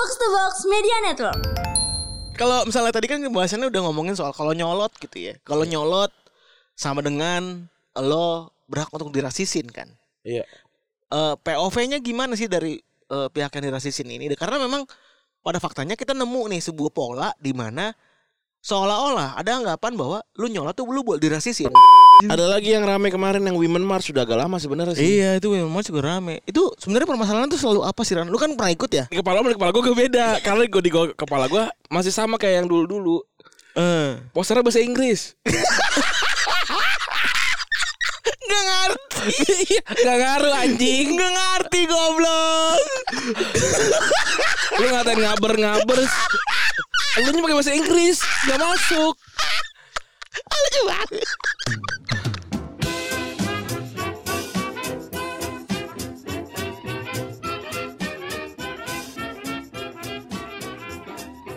Box to Box Media Network. Kalau misalnya tadi kan pembahasannya udah ngomongin soal kalau nyolot gitu ya. Kalau nyolot sama dengan lo berhak untuk dirasisin kan. Iya. Eh, POV-nya gimana sih dari eh, pihak yang dirasisin ini? Karena memang pada faktanya kita nemu nih sebuah pola di mana seolah-olah ada anggapan bahwa lu nyolot tuh lu buat dirasisin. Ada lagi yang rame kemarin yang Women March sudah agak lama sebenarnya sih. Iya itu memang juga rame. Itu sebenarnya permasalahan tuh selalu apa sih Ran? Lu kan pernah ikut ya? Di kepala sama di kepala gue beda Karena gue di kepala gue masih sama kayak yang dulu-dulu Eh. Posternya bahasa Inggris Gak ngerti. Gak ngaruh anjing Gak ngerti goblok. Lu ngatain ngaber-ngaber Lu nya pakai bahasa Inggris. Gak masuk. Lucu banget.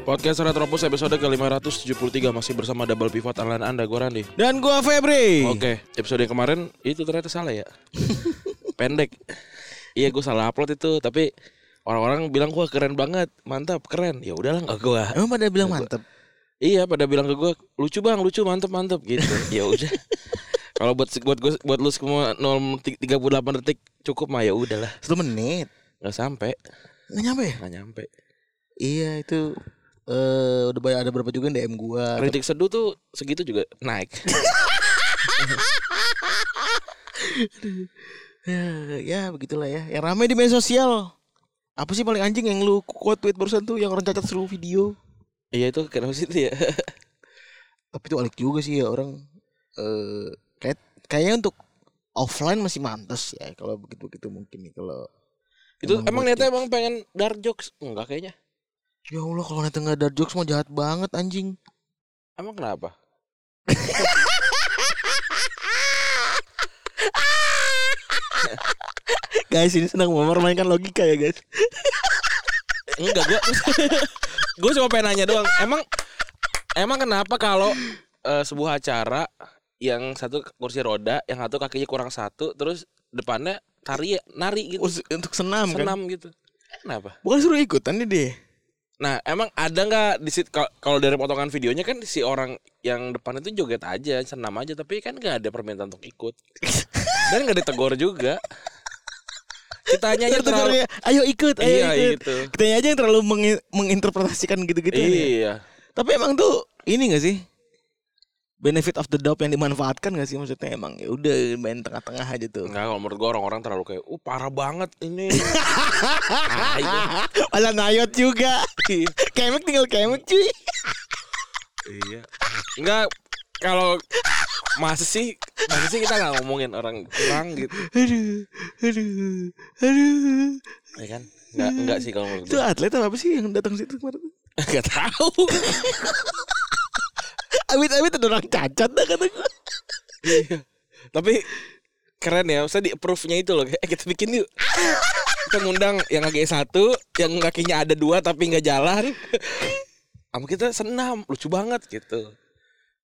Podcast Retropus episode ke-573 Masih bersama double pivot online anda Gue Randi. Dan gua Febri. Oke episode yang kemarin Itu ternyata salah ya. Pendek. Iya gue salah upload itu Tapi Orang-orang bilang gue keren banget Mantap keren Ya udahlah nggak gue Emang pada bilang mantep. Iya pada bilang ke gue lucu bang lucu mantep mantep gitu ya udah kalau buat buat gue buat lu semua 0 38 detik cukup mah ya udahlah Satu menit. nggak sampai Nggak nyampe ya? nggak nyampe Iya itu eh udah banyak ada berapa juga yang DM gua. kritik seduh tuh segitu juga naik Ya, ya begitulah ya. Yang ramai di media sosial. Apa sih paling anjing yang lu quote tweet barusan tuh yang orang cacat seluruh video? iya itu kenapa sih itu ya? Tapi itu alik juga sih ya orang. Eh kayak kayaknya untuk offline masih mantas ya kalau begitu begitu mungkin nih kalau itu emang niatnya emang pengen dark jokes? Enggak kayaknya. Ya Allah kalau nanti nggak ada jokes mah jahat banget anjing. emang kenapa guys ini senang mempermainkan logika ya guys. enggak gue gue cuma pengen nanya doang emang emang kenapa kalau eh, sebuah acara yang satu kursi roda yang satu kakinya kurang satu terus depannya tari nari gitu Untuk senam, kan. senam gitu kenapa Bukan suruh ikutan nih deh. nah emang ada nggak di kalau dari potongan videonya kan si orang yang depan itu joget aja senam aja tapi kan nggak ada permintaan untuk ikut dan nggak ditegur juga kitanya aja Terus terlalu ayo ikut, ayo Iya, ikut. gitu. Kitanya aja yang terlalu mengi- menginterpretasikan gitu-gitu. ya. iya Tapi emang tuh ini gak sih? Benefit of the doubt yang dimanfaatkan gak sih maksudnya emang ya udah main tengah-tengah aja tuh. Enggak kalau menurut gua orang-orang terlalu kayak uh parah banget ini nah, itu. Malah ngayot juga. kemek tinggal kemek cuy. iya enggak kalau masa sih masa sih kita nggak ngomongin orang kurang gitu Aduh, aduh, aduh. ya kan enggak enggak sih kalau menurut Itu atlet apa sih yang datang situ kemarin? enggak tahu Amit-amit ada orang cacat dah kata gue. Iya. Tapi keren ya, usah di approve-nya itu loh. Eh kita bikin yuk. Kita ngundang yang kaki satu, yang kakinya ada dua tapi nggak jalan. Sama kita senam, lucu banget gitu.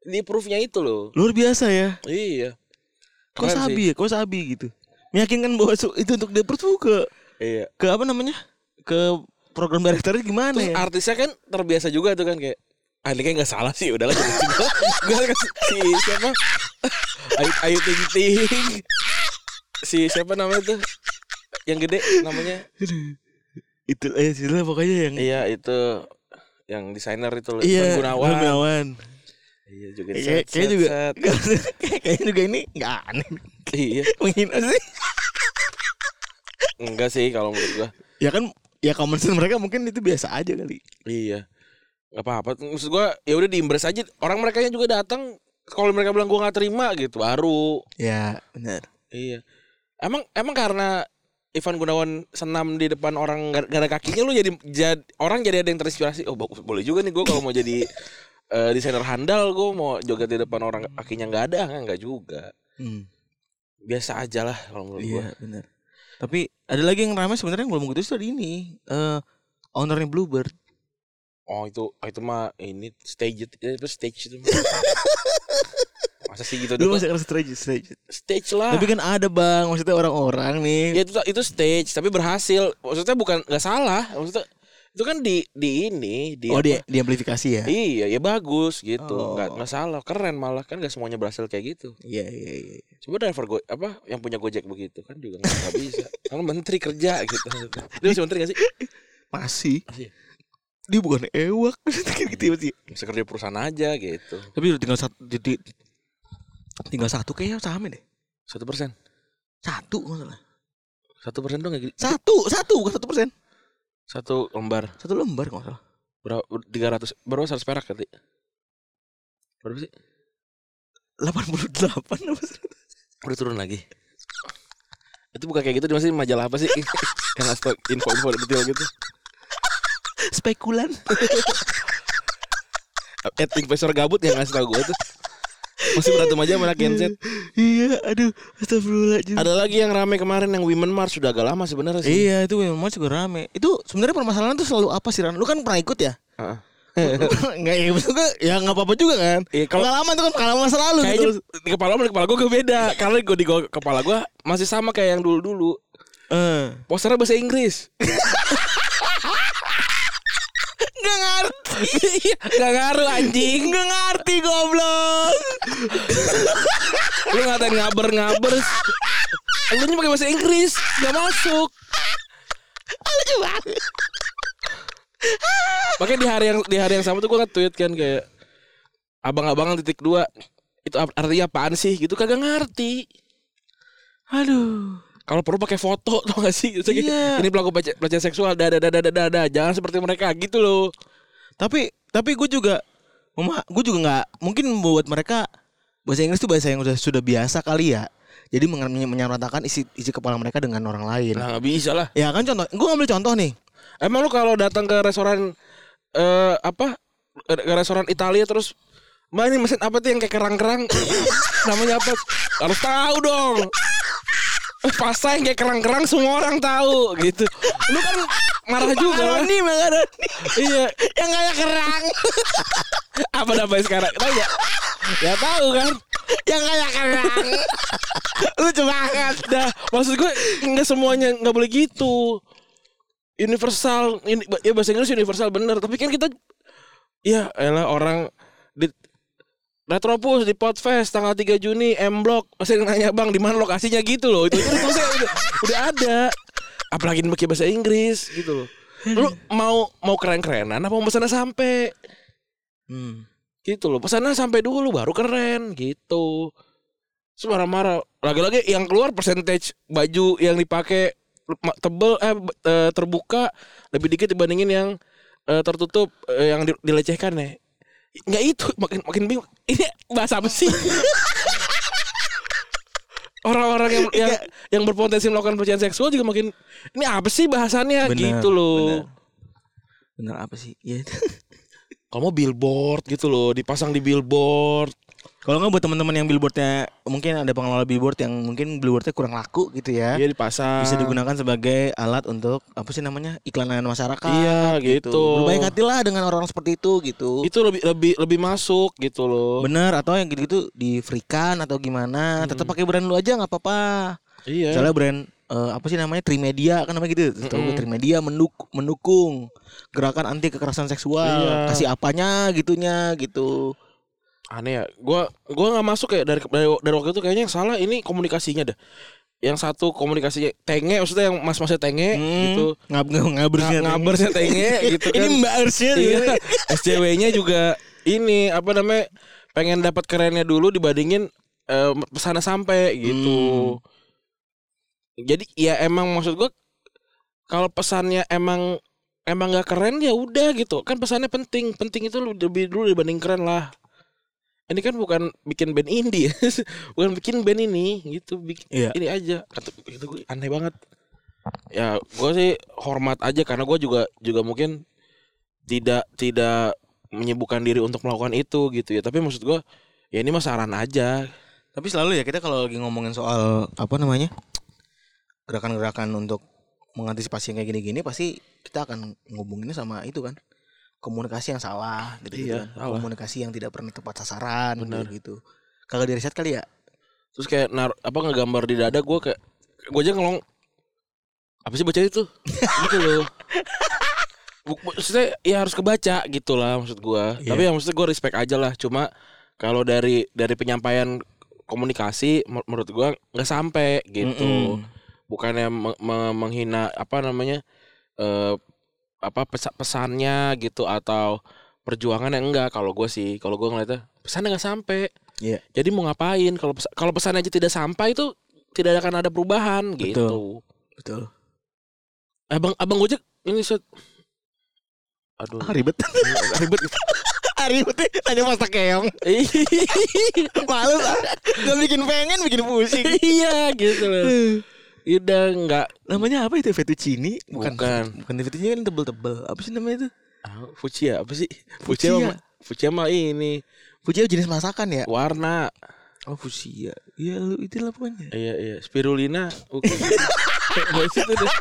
Di approve-nya itu loh. Luar biasa ya. Iya. Kok Keren sih. sabi ya? Kok sabi gitu? Meyakinkan bahwa itu untuk dia tuh ke Iya. ke apa namanya? Ke program directornya gimana Terus ya? artisnya kan terbiasa juga tuh kan kayak Ah ini kayak gak salah sih udahlah Gue kan si siapa Ayu, Ayu Ting Ting Si siapa namanya tuh Yang gede namanya. Itu eh sila pokoknya yang Iya itu yang desainer itu loh Iya, Gunawan. Gunawan. Iya juga Kayak set, kayak juga kayaknya juga ini nggak aneh. Iya. Menghina sih. Enggak sih kalau menurut gua. Ya kan ya common sense mereka mungkin itu biasa aja kali. Iya. Gak apa-apa. Maksud gua ya udah diimbres aja. Orang mereka yang juga datang kalau mereka bilang gua nggak terima gitu baru. Ya, benar. Iya. Emang emang karena Ivan Gunawan senam di depan orang gar- gara kakinya lu jadi, jadi orang jadi ada yang terinspirasi. Oh bagus boleh juga nih gua kalau mau jadi eh, desainer handal gua mau joget di depan orang kakinya nggak ada kan nggak juga. Hmm. Biasa aja lah kalau menurut. Iya, benar. Tapi ada lagi yang ramai sebenarnya yang belum gitu tadi ini. Eh ownernya Bluebird. Oh itu oh, itu mah ini stage itu itu stage itu. Masa sih gitu Lu doang? masih ngerasa stage, stage. Stage lah. Tapi kan ada bang, maksudnya orang-orang nih. ya itu itu stage tapi berhasil. Maksudnya bukan nggak salah. Maksudnya Itu kan di di ini di oh apa? di di amplifikasi ya Iya, ya bagus gitu. Oh. Nggak nggak salah, keren malah kan nggak semuanya berhasil kayak gitu. iya iya iya Coba driver go apa yang punya Gojek begitu kan juga nggak bisa. Kan menteri kerja gitu. Dia masih menteri gak sih? masih Masih. dia bukan ewak gitu ya masih Bisa kerja perusahaan aja gitu. tapi udah tinggal satu di, di- tinggal satu kayaknya sahamnya deh Satu persen. satu nggak salah Satu persen dong nggak gitu. satu satu bukan satu persen Satu lembar satu lembar nggak salah berapa? Tiga ratus berapa? Seratus perak kali. Berapa sih? delapan puluh delapan apa sih? Udah turun lagi. Itu bukan kayak gitu, masih majalah apa sih? yang ngasih tau info-info detail gitu. spekulan At investor gabut yang ngasih tau gue tuh. Masih berantem aja sama anak genset. Iya aduh astagfirullahaladzim Ada lagi yang rame kemarin yang Women March sudah agak lama sebenarnya sih. Iya itu memang juga rame. Itu sebenarnya permasalahan tuh selalu apa sih Ran? Lu kan pernah ikut ya? Heeh. Enggak ya kan? Ya nggak apa-apa juga kan? Iya, kalau- pengalaman itu kan pengalaman masa lalu Kayaknya gitu. di kepala di kepala gue gue beda. Karena gue di gua- kepala gue masih sama kayak yang dulu-dulu. Eh. Posternya bahasa Inggris. Nggak ngerti. Iya, Gak ngaruh anjing. Nggak ngerti goblok. Lu ngatain ngaber-ngaber. Lu nya pakai bahasa Inggris, gak masuk. Lucu banget. Makanya di hari yang di hari yang sama tuh gue nge-tweet kan kayak abang-abangan titik dua itu art- artinya apaan sih gitu kagak ngerti. Aduh. Kalau perlu pakai foto tau gak sih? Terus kayak, Iya. Ini pelaku pelece- pelecehan seksual, dah, dah, dah, dah. Jangan seperti mereka gitu loh. Tapi tapi gue juga mema- gue juga nggak mungkin buat mereka bahasa Inggris tuh bahasa yang sudah sudah biasa kali ya. Jadi menyamaratakan isi isi kepala mereka dengan orang lain. Nah gak bisa lah. Ya kan contoh, gue ngambil contoh nih. Emang lu kalau datang ke restoran eh apa ke restoran Italia terus Mbak ini mesin apa tuh yang kayak kerang-kerang Namanya apa Harus tahu dong Pasta yang kayak kerang-kerang semua orang tahu gitu Lu kan marah juga lah Makaroni, makaroni. Iya yang kayak kerang. Apa namanya sekarang Tahu ya Ya tahu kan yang kayak kerang. Lucu banget. Dah maksud gue nggak semuanya nggak boleh gitu Universal ini ya bahasa Inggris universal bener Tapi kan kita Ya elah orang di Retropus di Podfest tanggal 3 Juni M Block masih nanya bang di mana lokasinya? Gitu loh. Itu itu tulisnya udah, udah ada. Apalagi pakai bahasa Inggris gitu loh. Lu mau mau keren kerenan apa mau pesannya sampai? Hmm. gitu loh. Pesannya sampai dulu baru keren gitu. Terus marah-marah lagi-lagi yang keluar percentage baju yang dipakai tebel eh eh, terbuka lebih dikit dibandingin yang eh, tertutup eh, yang di- dilecehkan ya nggak itu makin makin bingung. Ini bahasa apa sih? Orang-orang yang yang, yang berpotensi melakukan pelecehan seksual juga makin ini apa sih bahasannya? Bener, gitu loh. Bener apa sih? Iya. kalau mau billboard gitu loh dipasang di billboard Kalau nggak buat teman-teman yang billboardnya mungkin ada pengelola billboard yang mungkin billboardnya kurang laku gitu ya. Iya dipasang Bisa digunakan sebagai alat untuk apa sih namanya iklanan masyarakat. Iya gitu. Berbaik hatilah dengan orang seperti itu gitu. Itu lebih lebih lebih masuk gitu loh. Bener atau yang gitu-gitu di freekan atau gimana? Tetap pakai brand lu aja nggak apa-apa. Iya. Misalnya brand eh, apa sih namanya Trimedia kan namanya gitu. Tahu Mm-mm. Trimedia menduk- mendukung gerakan anti kekerasan seksual. Iya. Kasih apanya gitunya gitu. Aneh ya. Gua gua nggak masuk ya dari, dari dari waktu itu kayaknya yang salah ini komunikasinya dah. Yang satu komunikasinya tenge maksudnya yang mas-masnya tenge Hmm, gitu. Ngab ngab ngabersnya. Nga- ngabersnya tenge gitu kan. Ini Mbak Arsnya Iya. SCW-nya juga ini apa namanya pengen dapat kerennya dulu dibandingin eh, pesannya sampai gitu. Jadi ya emang maksud gua kalau pesannya emang emang nggak keren ya udah gitu kan pesannya penting penting itu lebih dulu dibanding keren lah ini kan bukan bikin band indie bukan bikin band ini gitu. Bikin Iya. ini aja. Kata itu gue aneh banget. Ya gue sih hormat aja karena gue juga juga mungkin tidak tidak menyibukkan diri untuk melakukan itu gitu ya. Tapi maksud gue ya ini mah saran aja. Tapi selalu ya kita kalau lagi ngomongin soal apa namanya gerakan-gerakan untuk mengantisipasi yang kayak gini-gini pasti kita akan ngubunginnya sama itu kan komunikasi yang salah gitu, Iya, kan. salah. komunikasi yang tidak pernah tepat sasaran Benar. gitu kagak di riset kali ya terus kayak nar apa ngegambar di dada gue kayak gue aja ngelong apa sih baca itu gitu loh maksudnya ya harus kebaca gitu lah maksud gua. Iya. Tapi ya maksudnya gua respect aja lah. Cuma kalau dari dari penyampaian komunikasi menurut gua nggak sampai gitu. Mm-mm. Bukannya me- me- menghina apa namanya eh apa pesa- pesannya gitu atau perjuangannya enggak kalau gue sih kalau gue ngeliatnya pesannya nggak sampai Iya. jadi mau ngapain kalau pesa- kalau pesan aja tidak sampai itu tidak akan ada perubahan Betul. gitu Betul. abang abang gojek ini set aduh Ah, ribet. ribet ah, ribet nih. Tanya masa keong. Males ah. Gak bikin pengen, bikin pusing. iya gitu loh udah nggak Namanya apa itu? Fettuccine? Bukan. Bukan fettuccine kan tebel-tebel. Apa sih namanya itu? ah, fuchsia apa sih Fuchsia. fuchsia mah fuchsia mah ini Fuchsia jenis masakan ya? warna Oh fuchsia. Iya lu itulah pokoknya. iya iya spirulina bukan sih itu deh.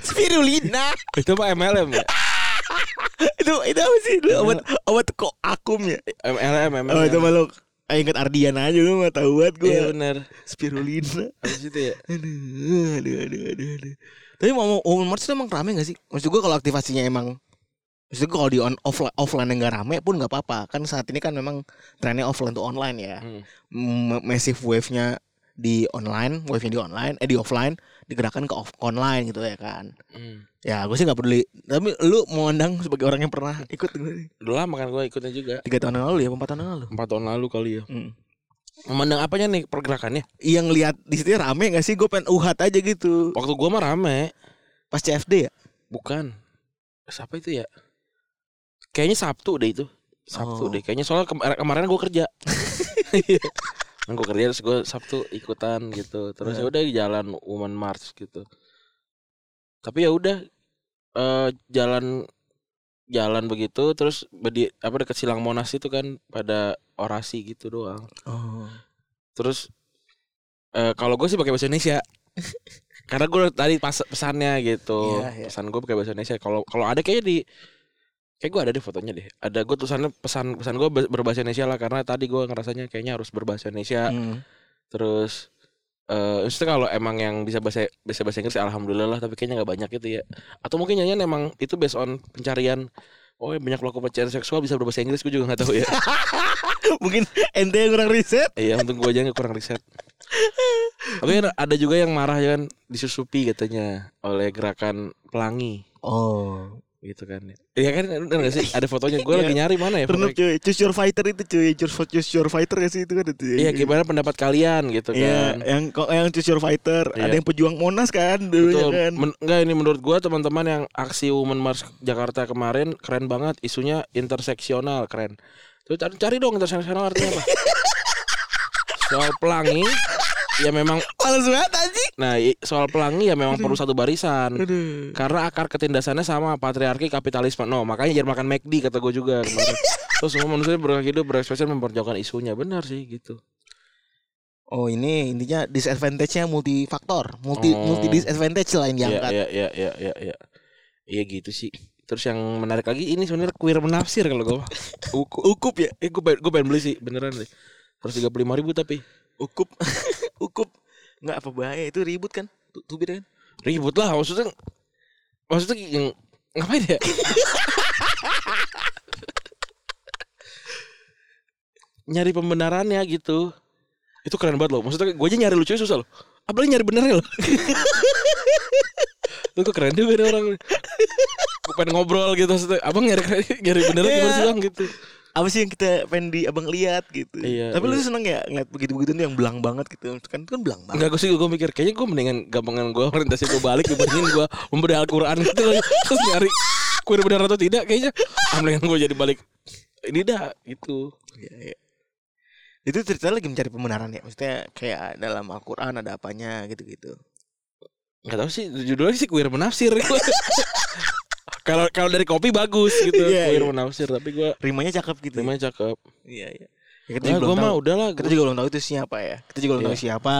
Spirulina. itu mah MLM ya itu itu apa sih? Lu obat obat kok akum ya? MLM MLM Oh itu malu. Ah, inget Ardian aja lu mah tahu banget gue. iya benar Spirulina. sih itu ya Aduh, aduh, aduh, aduh, aduh. Tapi mau Open Mart itu emang rame gak sih? Maksud gue kalau aktivasinya emang Maksud gue kalau di on offline offline yang gak rame pun gak apa-apa. Kan saat ini kan memang trennya offline to online ya. Hmm. M- massive wave-nya di online, wave-nya di online, eh di offline digerakkan ke off online gitu ya kan. Hmm. Ya gue sih gak peduli. Tapi lu mau undang sebagai orang yang pernah ikut gue Udah lama kan gue ikutnya juga tiga tahun yang lalu ya, empat tahun yang lalu. empat tahun lalu kali ya Hmm. memandang apanya nih pergerakannya Yang lihat di situ rame gak sih? Gue pengen uhat aja gitu. waktu gua mah rame Pas CFD ya. bukan siapa itu ya kayaknya Sabtu deh itu Sabtu Oh. deh kayaknya soalnya kemar- kemarin gue kerja gue kerja terus gue Sabtu ikutan gitu terus ya Iya. udah jalan Woman March gitu tapi ya udah eh jalan jalan begitu terus bedi apa dekat silang Monas itu kan pada orasi gitu doang Oh. Terus eh kalau gue sih pakai bahasa Indonesia. Karena gue tadi pas pesannya gitu. Iya, iya. Pesan gue pakai bahasa Indonesia. Kalau kalau ada kayaknya di kayak gue ada deh fotonya deh. Ada gue tulisannya pesan pesan gue berbahasa Indonesia lah karena tadi gue ngerasanya kayaknya harus berbahasa Indonesia. Hmm. Terus eh maksudnya kalau emang yang bisa bahasa bisa bahasa Inggris alhamdulillah lah tapi kayaknya nggak banyak itu ya. Atau mungkin nyanyian emang itu based on pencarian Oh banyak pelaku pelecehan seksual bisa berbahasa Inggris gue juga nggak tahu ya. Mungkin ente yang kurang riset. Iya untung gue aja nggak kurang riset. Tapi kan ada juga yang marah ya kan disusupi katanya oleh gerakan pelangi Oh. Gitu kan. Iya kan bener gak sih? Ada fotonya gue lagi nyari mana ya fotonya. cuy, choose your fighter itu cuy, choose, choose your fighter gak sih itu kan itu. Iya gimana pendapat kalian gitu Iya, kan. yang kok yang choose your fighter, Iya. ada yang pejuang Monas kan dulunya Betul. kan. Men- enggak ini menurut gua teman-teman yang aksi Women March Jakarta kemarin keren banget isunya interseksional keren. Tuh cari, cari dong interseksional artinya apa? Soal pelangi ya memang Males banget anjing. Nah soal pelangi ya memang perlu satu barisan. Aduh. Karena akar ketindasannya sama patriarki kapitalisme. No, makanya jangan makan McD kata gue juga. Terus semua manusia berhak hidup berekspresi memperjuangkan isunya. Benar sih gitu. Oh ini intinya disadvantage-nya multifaktor, multi Oh. multi disadvantage lah yang Iya, diangkat. iya, iya, iya, iya, iya. Iya gitu sih. Terus yang menarik lagi ini sebenarnya queer menafsir kalau gue. Uku, ukup ya? Eh gue pengen, gue pengen beli sih beneran deh. Terus tiga puluh lima ribu tapi Ukup, ukup, nggak apa bahaya itu ribut kan, Tu- tubir kan. ribut lah maksudnya. Maksudnya yang ngapain ya? nyari pembenarannya gitu. Itu keren banget loh. Maksudnya gue aja nyari lucunya susah loh. Apalagi nyari benernya loh. Itu kok keren juga nih orang. Gue pengen ngobrol gitu. Maksudnya, abang nyari nyari benernya gimana Iya. sih bang gitu. Apa sih yang kita pengen di abang lihat gitu. Iya, Tapi lu iya. seneng ya ngeliat begitu-begitu tuh yang belang banget gitu. Kan itu kan belang banget. Enggak gue sih gue mikir kayaknya gue mendingan gampangan gue orientasi gue balik dibandingin gue memberi Al-Quran gitu. Terus nyari queer benar atau tidak kayaknya ah, mendingan gue jadi balik ini dah gitu. Iya, iya. Itu ceritanya lagi mencari pembenaran ya. Maksudnya kayak dalam Al-Quran ada apanya gitu-gitu. Enggak tahu sih judulnya sih queer menafsir. Kalau kalau dari kopi bagus gitu Iya, queer iya. menafsir tapi gue Rimanya cakep gitu. namanya cakep. Iya, iya. Ya, kita Nah, juga belum mah udahlah. Kita gua- juga belum tahu itu siapa ya. Kita juga belum tahu Iya. siapa.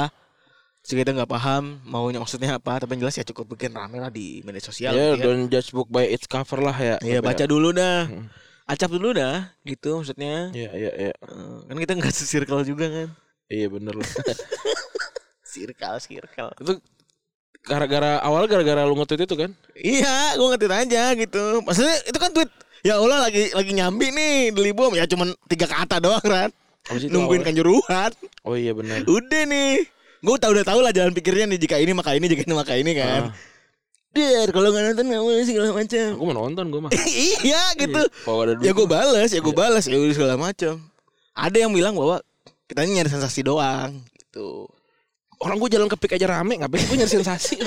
Terus kita nggak paham maunya maksudnya apa. Tapi yang jelas ya cukup bikin rame lah di media sosial. ya, gitu kan. don't judge book by its cover lah ya. Iya Tapi baca dulu dah. Hmm. Acap dulu dah. Gitu maksudnya. Iya iya iya. Eh, kan kita nggak se-circle juga kan. Iya bener lah. Circle, circle. itu gara-gara awal gara-gara lu nge-tweet itu kan? Iya, gue ngetit aja gitu. Maksudnya itu kan tweet ya Allah lagi lagi nyambi nih di Libom ya cuman tiga kata doang kan. Nungguin kanjuruhan. Oh iya benar. Udah nih. Gue tau udah tahu lah jalan pikirnya nih jika ini maka ini jika ini maka ini kan. Ah. Der kalau nggak nonton nggak boleh segala macam. Gue mau nonton gue mah. iya gitu. Iya. Ya gue balas, ya gue balas ya udah segala macam. Ada yang bilang bahwa kita nyari sensasi doang gitu. Orang gue jalan ke pik aja rame, ngapain gue nyari sensasi?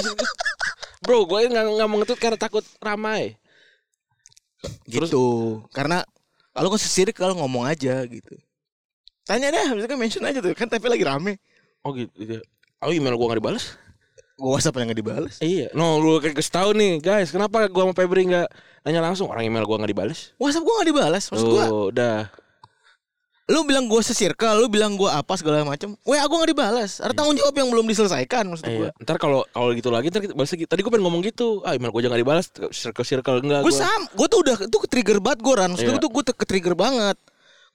Bro, gue nggak nggak mau nge-tweet karena takut ramai. Terus- gitu. Karena kalau kan sesirik kalau ngomong aja gitu. Tanya deh, misalkan mention aja tuh kan tapi lagi rame. Oh gitu. gitu. Oh email gue nggak dibalas? Gue WhatsApp yang gak dibales. Iya. No, lu kayak kasih tahu nih, guys. Kenapa gue sama Febri nggak nanya langsung? Orang email gue nggak dibalas. WhatsApp gue gak dibalas. Maksud gue, udah. Lu bilang gue sesirkel, lu bilang gue apa segala macam. WA gue gak dibalas. Ada tanggung jawab yang belum diselesaikan maksud gue. Iya. Ntar kalau kalau gitu lagi ntar balas lagi. Tadi gue pengen ngomong gitu. Ah, email gue jangan dibalas. Circle circle enggak Gue sam, gue tuh udah itu ke trigger banget gue ran. Maksud gue Iya. tuh gue ke trigger banget.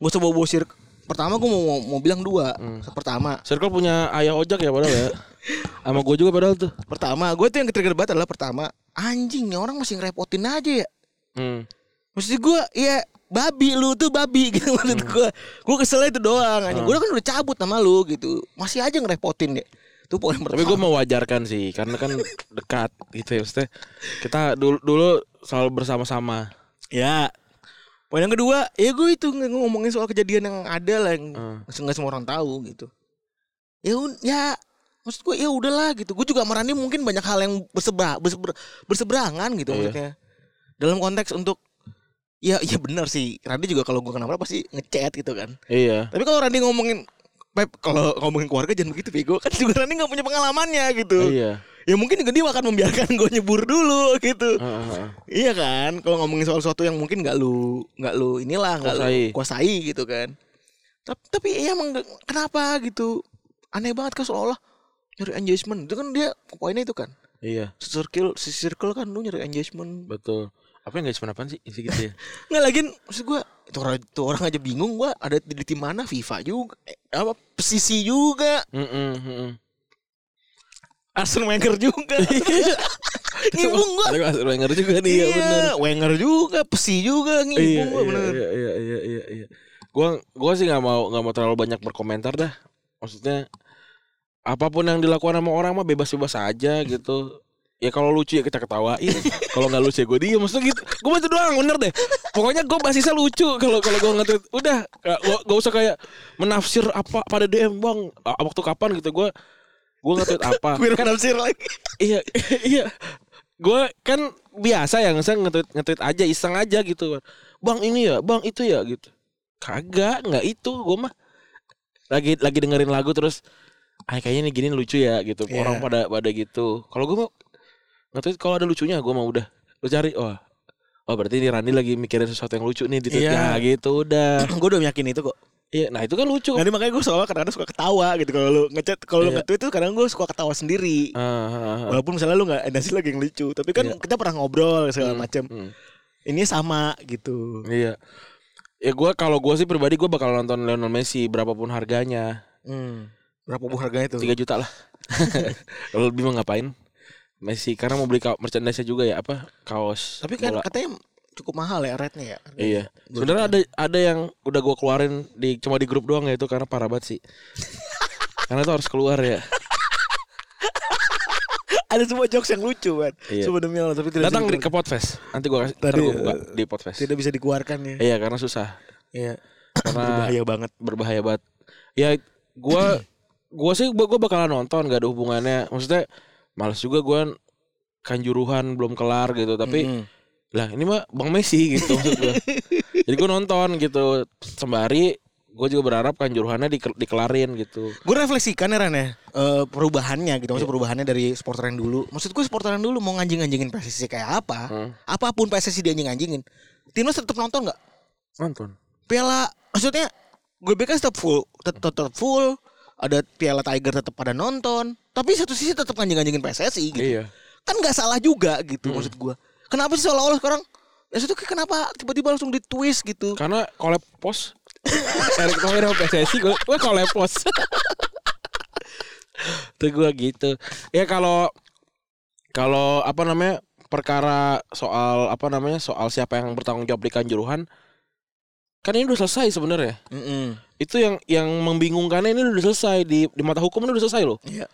Gue coba bawa sirkel. Pertama gue mau, mau mau bilang dua. Hmm. Pertama, Circle punya ayah ojek ya padahal ya. Sama gue juga padahal tuh. pertama gue tuh yang ke trigger banget adalah pertama anjing nih orang masih ngerepotin aja ya. Hmm. Maksud gue ya babi lu tuh babi gitu maksud gue. Gue kesel itu doang anjing. Gue kan udah cabut sama lu gitu. Masih aja ngerepotin ya. Itu poin pertama. Tapi gue mewajarkan sih karena kan dekat gitu ya maksudnya. Kita dulu dulu selalu bersama-sama. Ya. Poin yang kedua, ya gue itu ngomongin soal kejadian yang ada lah yang Hmm. nggak semua orang tahu gitu. Ya ya maksud gue ya udahlah gitu. Gue juga sama Randi mungkin banyak hal yang bersebra, berseber- berseberangan gitu Iya. maksudnya. Dalam konteks untuk ya ya benar sih. Randi juga kalau gue kenapa pasti ngechat gitu kan. Iya. Tapi kalau Randi ngomongin Pep kalau ngomongin keluarga jangan begitu bego kan juga Randi nggak punya pengalamannya gitu. Iya. Ya mungkin juga dia akan membiarkan gue nyebur dulu gitu. Heeh. Iya kan, kalau ngomongin soal sesuatu yang mungkin nggak lu nggak lu inilah nggak lu Kuasai. gitu kan. Tapi tapi iya emang kenapa gitu? Aneh banget kan seolah-olah nyari engagement itu kan dia poinnya itu kan. Iya, Circle si circle kan lu nyari engagement. betul. Apa yang guys apaan sih? Isi gitu ya. Nggak lagi maksud gua itu orang, itu orang aja bingung gua ada di, di tim mana FIFA juga eh, apa pesisi juga Heeh, heeh. Arsene Wenger juga ngibung gua Ada Mas Wenger juga nih ya benar. Wenger juga pesi juga Iya, ngibung gua iya, bener iya, iya, iya, iya, iya. Gua gua sih nggak mau nggak mau terlalu banyak berkomentar dah. Maksudnya apa pun yang dilakukan sama orang mah bebas-bebas aja gitu. Ya kalau lucu ya kita ketawain. kalau nggak lucu ya gue diem. Maksudnya gitu. Gue itu doang bener deh. Pokoknya gue basisnya lucu kalau kalau gue nge Udah gak, gak usah kayak menafsir apa pada DM bang. Waktu kapan gitu gue gue nge apa. Biar nafsir lagi iya iya gue kan biasa ya nge nge-tweet nge-tweet aja iseng aja gitu bang ini ya bang itu ya gitu kagak nggak itu gue mah lagi lagi dengerin lagu terus ah kayaknya nih gini lucu ya gitu Iya. orang pada pada gitu kalau gue mau nge-tweet kalau ada lucunya gue mau udah lu cari oh oh berarti ini Randi lagi mikirin sesuatu yang lucu nih di tweet Iya. ya gitu udah gue udah yakin itu kok iya nah itu kan lucu Nanti makanya gue soalnya kadang-kadang suka ketawa gitu kalau lu ngechat kalau lu Iya. nge-tweet tuh kadang gue suka ketawa sendiri. Ah, ah, ah. Walaupun misalnya lu nggak ada sih lagi yang lucu, tapi kan Iya. kita pernah ngobrol segala Hmm, macam. hmm. Ini sama gitu. Iya. Ya gue kalau gue sih pribadi gue bakal nonton Lionel Messi berapapun harganya Hmm. Berapa bu harganya tuh? 3 juta lah. Kalau lebih mau ngapain? Messi karena mau beli merchandise juga ya apa kaos. Tapi kan bola. katanya cukup mahal ya rate-nya ya. Iya. Sebenarnya ada ada yang udah gue keluarin di cuma di grup doang ya itu karena parah banget sih. karena itu harus keluar ya. Ada semua jokes yang lucu kan. Iya. Allah tapi tidak Datang di- ke Podfest. Nanti gue kasih Tadi, gua buka di Podfest. tidak bisa dikeluarkan ya. Iya karena susah. Iya. Karena Berbahaya banget. berbahaya banget. Ya gua gua sih gua, gua bakalan nonton gak ada hubungannya. Maksudnya males juga gua kanjuruhan belum kelar gitu tapi Mm-mm. lah ini mah Bang Messi gitu. Jadi gua nonton gitu sembari gue juga berharap kanjuruhannya dikel- dikelarin gitu. Gue refleksikan ya Ran ya eh, perubahannya gitu, maksud perubahannya dari sporteran dulu. Maksud gue sporteran dulu mau nganjing-nganjingin PSSI kayak apa, Hmm. apa pun PSSI dia anjing-anjingin. Timnas tetap nonton nggak? Nonton. Piala, maksudnya GBK tetap full, tet- tetap full. Ada Piala Tiger tetap pada nonton. Tapi satu sisi tetap nganjing-nganjingin PSSI gitu. Iya. Kan nggak salah juga gitu maksud gue. Kenapa sih seolah-olah sekarang? Ya itu kenapa tiba-tiba langsung di twist gitu? Karena collab pos Erick Thohir sama PSSI gue gue collab pos. Tuh gue gitu. Ya kalau Kalau apa namanya perkara soal apa namanya soal siapa yang bertanggung jawab di kanjuruhan kan ini udah selesai sebenarnya. Mm-mm. Itu yang yang membingungkannya ini udah selesai di di mata hukum ini udah selesai loh. Iya.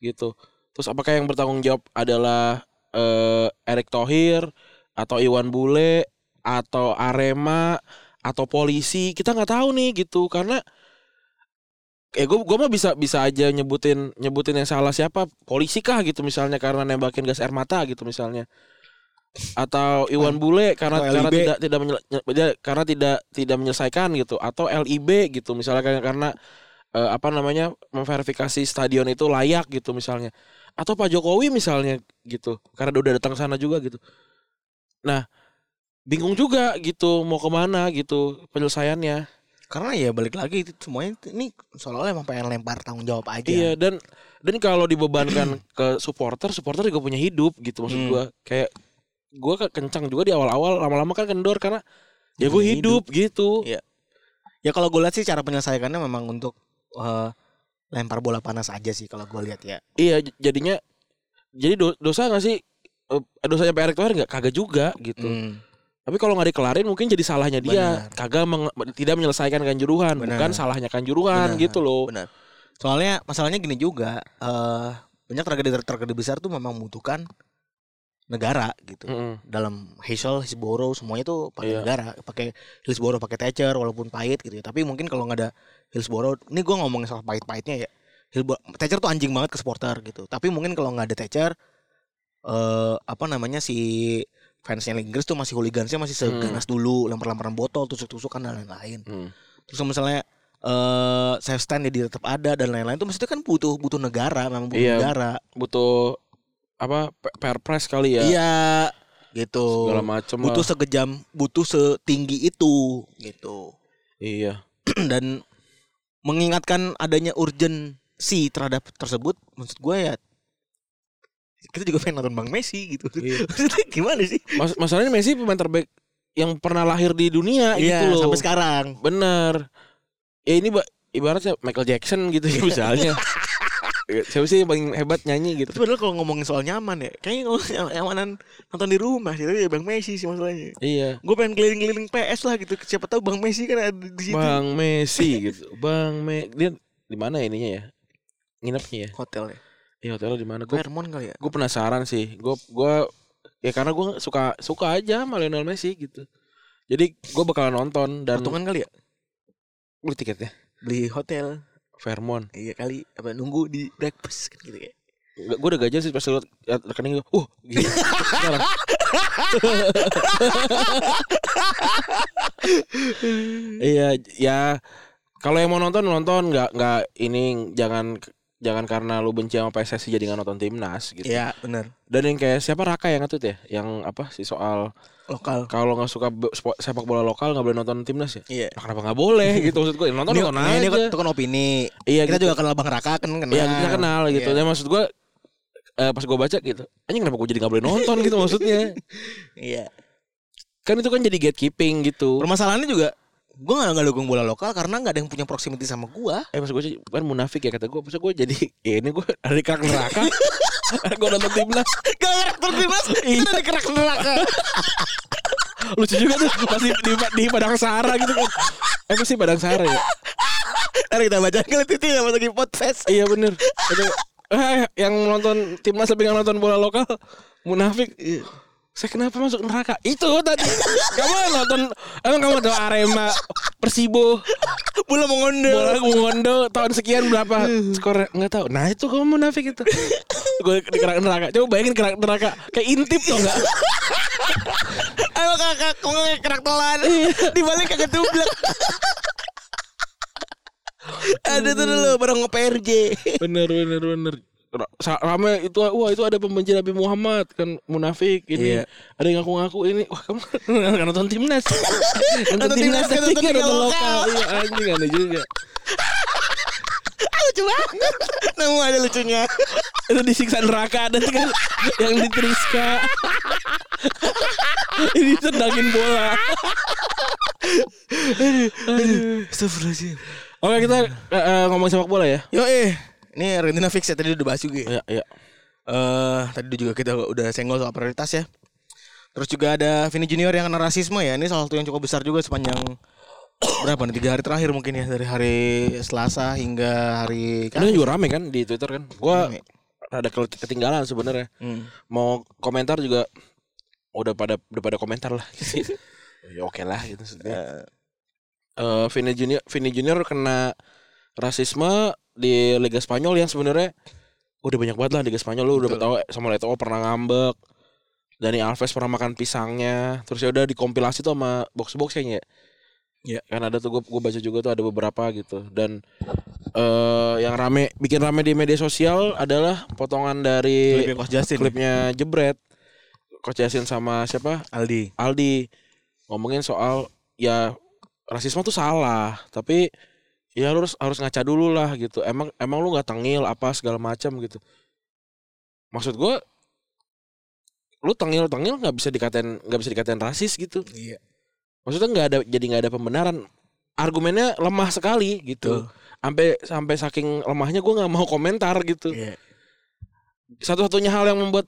Gitu. Terus apakah yang bertanggung jawab adalah eh, Erick Thohir atau Iwan Bule atau Arema atau polisi kita nggak tahu nih gitu karena eh gue gua mah bisa bisa aja nyebutin nyebutin yang salah siapa polisi kah gitu misalnya karena nembakin gas air mata gitu misalnya atau Iwan Bule karena karena tidak tidak menyel- karena tidak tidak menyelesaikan gitu atau LIB gitu misalnya karena, karena eh, apa namanya memverifikasi stadion itu layak gitu misalnya atau Pak Jokowi misalnya gitu karena udah datang sana juga gitu nah bingung juga gitu mau ke mana gitu penyelesaiannya Karena ya balik lagi itu semuanya ini seolah-olah emang pengen lempar tanggung jawab aja. Iya dan dan kalau dibebankan ke supporter, supporter juga punya hidup gitu maksud Hmm. gua. Kayak kan kencang juga di awal-awal, lama-lama kan kendor karena ya gue Punya hidup, gitu. Iya. Ya kalau gue lihat sih cara penyelesaiannya memang untuk eh, lempar bola panas aja sih kalau gue lihat ya. Iya jadinya jadi do- dosa gak sih Eh, dosanya Pak Erick Thohir nggak kagak juga gitu. Hmm. Tapi kalau nggak dikelarin mungkin jadi salahnya dia. Benar. Kagak meng- tidak menyelesaikan kanjuruhan, Benar. bukan salahnya kanjuruhan Benar. gitu loh. Benar. Soalnya masalahnya gini juga, eh banyak tragedi tragedi besar tuh memang membutuhkan negara gitu. Mm-mm. Dalam Hazel, Hillsborough semuanya tuh pakai Iya. negara, pakai Hillsborough pakai Thatcher walaupun pahit gitu ya. Tapi mungkin kalau nggak ada Hillsborough, ini gue ngomongin soal pahit-pahitnya ya. Hillsborough, Thatcher tuh anjing banget ke supporter gitu. Tapi mungkin kalau nggak ada Thatcher, eh apa namanya si fansnya Inggris tuh masih hooligansnya masih seganas dulu, lempar-lemparan botol, tusuk-tusukan dan lain-lain. Hmm. Terus misalnya eh safe stand jadi tetap ada dan lain-lain itu maksudnya kan butuh butuh negara, memang butuh Iya. negara. Butuh apa pe- perpres kali ya. Iya, gitu. Segala macem butuh lah. sekejam, butuh setinggi itu gitu. Iya. dan mengingatkan adanya urgensi terhadap tersebut maksud gue ya kita juga pengen nonton Bang Messi gitu. Iya. Maksudnya gimana sih? Mas masalahnya Messi pemain terbaik yang pernah lahir di dunia Iya, gitu loh. sampai sekarang. Bener. Ya ini ba- ibaratnya Michael Jackson gitu ya misalnya. Siapa sih yang paling hebat nyanyi gitu? Tapi padahal kalau ngomongin soal nyaman ya, kayaknya kalau nyam- nyamanan nonton di rumah sih, ya Bang Messi sih masalahnya. Iya. Gue pengen keliling-keliling PS lah gitu. Siapa tahu Bang Messi kan ada di situ. Bang Messi gitu. Bang Me dia di mana ya ininya ya? Nginepnya ya? Hotel ya. Iya hotelnya di mana? Gue Fairmont kali ya. gue penasaran sih. Gue gua ya karena gue suka suka aja sama Lionel Messi gitu. Jadi gue bakalan nonton dan Patungan kali ya. beli tiketnya Beli hotel. Fairmont. Iya kali. Apa nunggu di breakfast kan gitu ya. Gue udah gajah sih pas liat liat rekening gue. Uh, gitu. Iya, ya kalau yang mau nonton nonton nggak nggak ini jangan jangan karena lu benci sama PSSI jadi nggak nonton timnas gitu. Iya, benar. Dan yang kayak siapa Raka yang ngetut ya, yang apa sih soal Lokal. kalau nggak suka sepak bola lokal nggak boleh nonton timnas ya? Iya. Nah, kenapa nggak boleh gitu maksud gue? Nonton Ini, nonton ini aja. kan, itu kan opini. Iya, Kita gitu. juga kenal Bang Raka kan kenal. Iya kita kenal gitu. Iya. Dan maksud gue eh, pas gue baca gitu, anjing kenapa gue jadi nggak boleh nonton gitu maksudnya? Iya. Kan itu kan jadi gatekeeping gitu. Permasalahannya juga gue gak, gak dukung bola lokal karena nggak ada yang punya proximity sama gue. Eh pas gue sih kan munafik ya kata gue, pas gue jadi ya ini gue ada di kerak neraka. gue nonton timnas. Gara-gara timnas kita ada kerak neraka. Lucu juga tuh masih di, di Padang Sara gitu kan. Eh pasti Padang Sara ya. Ntar kita baca kali itu ya lagi podcast. Iya bener. Eh, yang nonton timnas tapi nggak nonton bola lokal munafik. Saya kenapa masuk neraka? Itu tadi. kamu nonton emang kamu tahu Arema, Persibo, Bola mengondo. bola Ngondo tahun sekian berapa skor nggak tahu. Nah itu kamu munafik itu. Gue di kerak neraka. Coba bayangin kerak neraka kayak intip tuh nggak? Ayo kakak, kok nggak kerak telan? Di balik kagak tublek. ada tuh dulu barang nge-PRJ. Bener bener bener. Rame itu wah itu ada pembenci Nabi Muhammad kan munafik ini Iya. ada yang ngaku-ngaku ini wah kamu nggak nonton timnas nonton timnas timnas, tapi liga nonton lokal. iya anjing aneh juga Ah, lucu banget. Nemu ada lucunya. itu disiksa neraka ada kan yang di Triska ini sedangin bola Astagfirullahaladzim. oke kita eh, eh, ngomong sepak bola ya Yo eh, ini Argentina fix ya tadi udah bahas juga. ya. ya ya eh tadi juga kita udah senggol soal prioritas ya. Terus juga ada Vini Junior yang kena rasisme ya. Ini salah satu yang cukup besar juga sepanjang berapa nih tiga hari terakhir mungkin ya dari hari Selasa hingga hari Ini juga rame kan di Twitter kan. Gua Rame. rada ke- ketinggalan sebenarnya. Hmm. Mau komentar juga udah pada udah pada komentar lah. ya oke lah gitu maksudnya. Eh Vini Junior Vini Junior kena rasisme di Liga Spanyol yang sebenarnya udah banyak banget lah Liga Spanyol lu udah Betul. tahu sama Eto'o pernah ngambek. Dani Alves pernah makan pisangnya, terus ya udah dikompilasi tuh sama box-box kayaknya. Iya. Kan ada tuh gue gue baca juga tuh ada beberapa gitu dan eh yang rame bikin rame di media sosial adalah potongan dari Klipnya Coach Justin. klipnya Jebret. Coach Yasin sama siapa? Aldi. Aldi ngomongin soal ya rasisme tuh salah, tapi ya lu harus harus ngaca dulu lah gitu. Emang emang lu nggak tengil apa segala macam gitu. Maksud gua lu tengil tengil nggak bisa dikatain nggak bisa dikatain rasis gitu. Iya. Maksudnya nggak ada jadi nggak ada pembenaran. Argumennya lemah sekali gitu. Sampai sampai saking lemahnya gua nggak mau komentar gitu Iya. satu-satunya hal yang membuat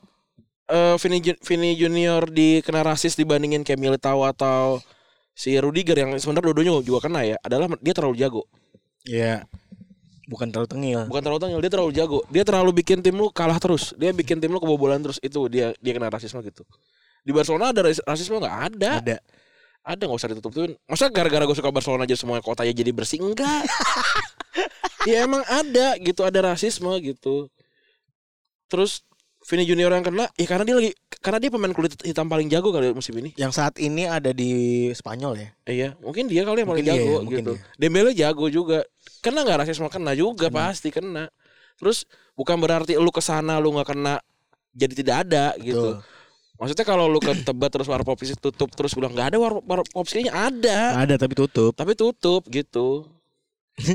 eh Vini, Vini Junior dikena rasis dibandingin kayak Militao atau si Rudiger yang sebenarnya dua-duanya juga kena ya adalah dia terlalu jago. Iya. Bukan terlalu tengil. Bukan terlalu tangil, dia terlalu jago. Dia terlalu bikin tim lu kalah terus. Dia bikin tim lu kebobolan terus. Itu dia dia kena rasisme gitu. Di Barcelona ada ras- rasisme nggak ada. Ada. Ada nggak usah ditutup-tutupin. Masa gara-gara gue suka Barcelona aja semuanya kotanya jadi bersih enggak? ya emang ada gitu, ada rasisme gitu. Terus Vini Junior yang kena, ya karena dia lagi karena dia pemain kulit hitam paling jago kali musim ini. Yang saat ini ada di Spanyol ya. Iya, mungkin dia kali yang paling dia jago ya, gitu. dia. Dembele jago juga. Kena nggak rasisme kena juga Kena. pasti kena. Terus bukan berarti lu ke sana lu nggak kena jadi tidak ada gitu. Betul. Maksudnya kalau lu ke Tebet terus warkop tutup terus bilang nggak ada war- warkop kayaknya ada. Ada tapi tutup. Tapi tutup gitu.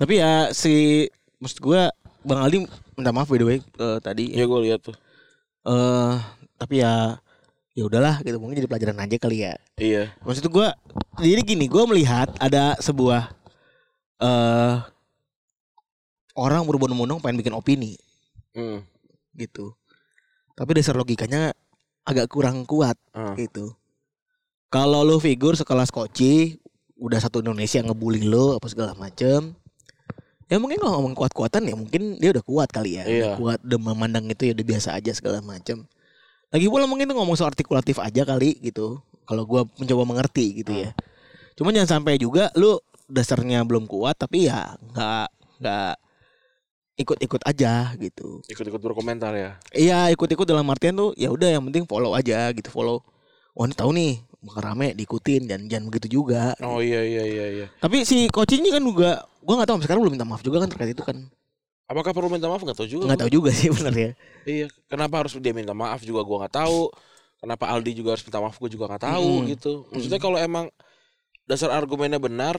Tapi ya si maksud gua Bang Aldi minta maaf by the way eh, tadi. Ya gue lihat tuh. Eh tapi ya ya udahlah gitu mungkin jadi pelajaran aja kali ya. Iya. Maksud gua jadi gini, gua melihat ada sebuah eh orang berbondong-bondong pengen bikin opini Hmm. gitu. Tapi dasar logikanya agak kurang kuat Ah. gitu. Kalau lu figur sekelas Koci udah satu Indonesia ngebully lu apa segala macem Ya mungkin kalau ngomong kuat-kuatan ya mungkin dia udah kuat kali ya. Iya. Udah kuat udah memandang itu ya udah biasa aja segala macem Lagi pula mungkin tuh ngomong soal artikulatif aja kali gitu. Kalau gua mencoba mengerti gitu ya. Cuman jangan sampai juga lu dasarnya belum kuat tapi ya nggak nggak ikut-ikut aja gitu. Ikut-ikut berkomentar ya. Iya ikut-ikut dalam artian tuh ya udah yang penting follow aja gitu follow. Wah ini tahu nih rame diikutin dan jangan begitu juga. Oh iya iya iya iya. Tapi si coach ini kan juga gua nggak tahu sampai sekarang belum minta maaf juga kan terkait itu kan. Apakah perlu minta maaf nggak tahu juga. Nggak tahu juga sih benar ya. Iya. Kenapa harus dia minta maaf juga gua nggak tahu. Kenapa Aldi juga harus minta maaf gua juga nggak tahu Mm. gitu. Maksudnya kalau emang dasar argumennya benar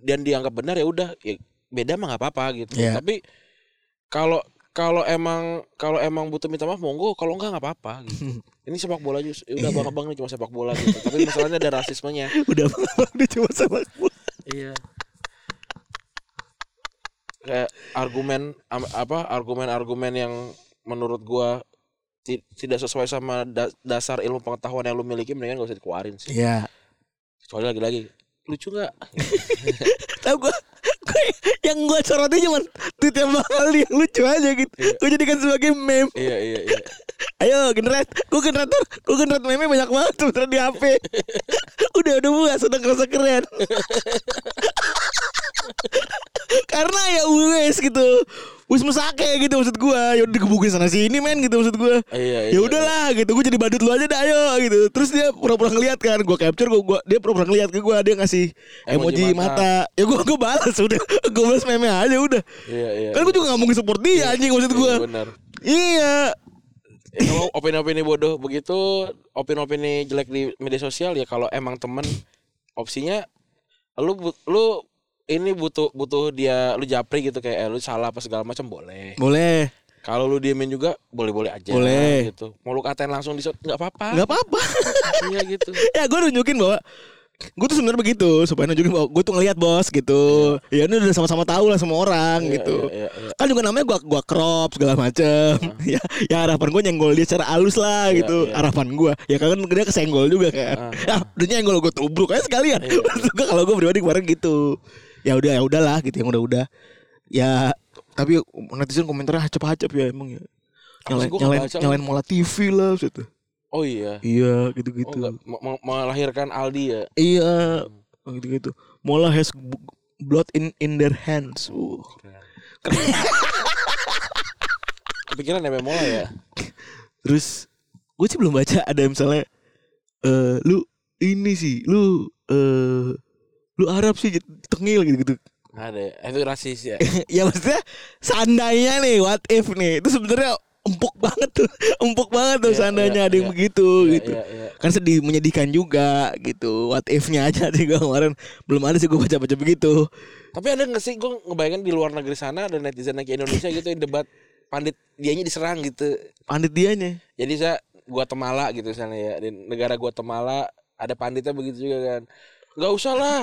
dan dianggap benar ya udah ya beda mah nggak apa-apa gitu. Iya. Tapi kalau kalau emang kalau emang butuh minta maaf monggo kalau enggak nggak apa-apa gitu. Ini sepak bola aja ya udah Iya. bang bang ini cuma sepak bola gitu. Tapi masalahnya ada rasismenya. udah udah cuma sama gua. Iya. Kayak argumen apa argumen-argumen yang menurut gua ti- tidak sesuai sama da- dasar ilmu pengetahuan yang lu miliki mendingan gak usah dikeluarin sih. Iya. Kecuali lagi-lagi lucu nggak? Tahu gua, yang gua sorotin cuma tweet yang bakal yang lucu aja gitu. Iya. Gua jadikan sebagai meme. iya iya iya. Ayo generat, gua generator, gua generat meme banyak banget sebenarnya di HP. udah udah puas, udah kerasa keren. Karena ya wes gitu. Wes mesake gitu maksud gua. Ya udah digebukin sana sini men gitu maksud gua. Iya iya. Ya udahlah gitu, gua jadi badut lu aja dah ayo gitu. Terus dia pura-pura ngeliat kan, gua capture gua, gua dia pura-pura ngeliat ke gua, dia ngasih Emoji emoji, mata. mata. Ya gua gua balas udah, gua balas meme aja udah. Iya iya. Kan gua juga gak mungkin support dia anjing maksud Iya, gua. benar. Iya. Ya, kalau opini-opini bodoh begitu, opini-opini jelek di media sosial ya kalau emang temen opsinya lu lu ini butuh butuh dia lu japri gitu kayak eh, lu salah apa segala macam boleh. Boleh. Kalau lu diemin juga boleh-boleh aja Boleh. gitu. Mau lu katain langsung di shot nggak apa-apa. Gak apa-apa. Iya gitu. ya gue nunjukin bahwa gue tuh sebenarnya begitu supaya nunjukin bahwa gue tuh ngelihat bos gitu ya ini udah sama-sama tahu lah semua orang Iya, gitu iya, iya, iya. kan juga namanya gua gua crop segala macem ya ya harapan gue nyenggol dia secara halus lah Iya, gitu iya. harapan gue ya kan dia kesenggol juga kan ya udah nyenggol gue tubruk aja sekalian Iya, gua kalau gue pribadi kemarin gitu ya udah ya udahlah gitu yang udah-udah ya tapi netizen komentarnya hacep-hacep ya emang ya nyalain nyalain, nyalain mola TV lah gitu Oh iya. iya Oh, gitu-gitu enggak. M- melahirkan Aldi ya. iya gitu-gitu mola has blood in in their hands uh. Kepikiran ya Mola ya. Terus gue sih belum baca ada misalnya eh lu ini sih lu eh lu Arab sih tengil gitu-gitu. Nggak ada. ya. Itu rasis ya. ya maksudnya seandainya nih what if nih itu sebenarnya empuk banget tuh. Empuk banget tuh Iya, seandainya iya, ada yang iya. begitu Iya, gitu. iya, iya. Kan sedih menyedihkan juga gitu. What if-nya aja sih gue kemarin belum ada sih gue baca-baca begitu. Tapi ada nggak sih gue ngebayangin di luar negeri sana ada netizen ke Indonesia gitu yang debat pandit dianya diserang gitu. Pandit dianya. Jadi saya Guatemala gitu misalnya ya di negara Guatemala ada panditnya begitu juga kan. Gak usah lah.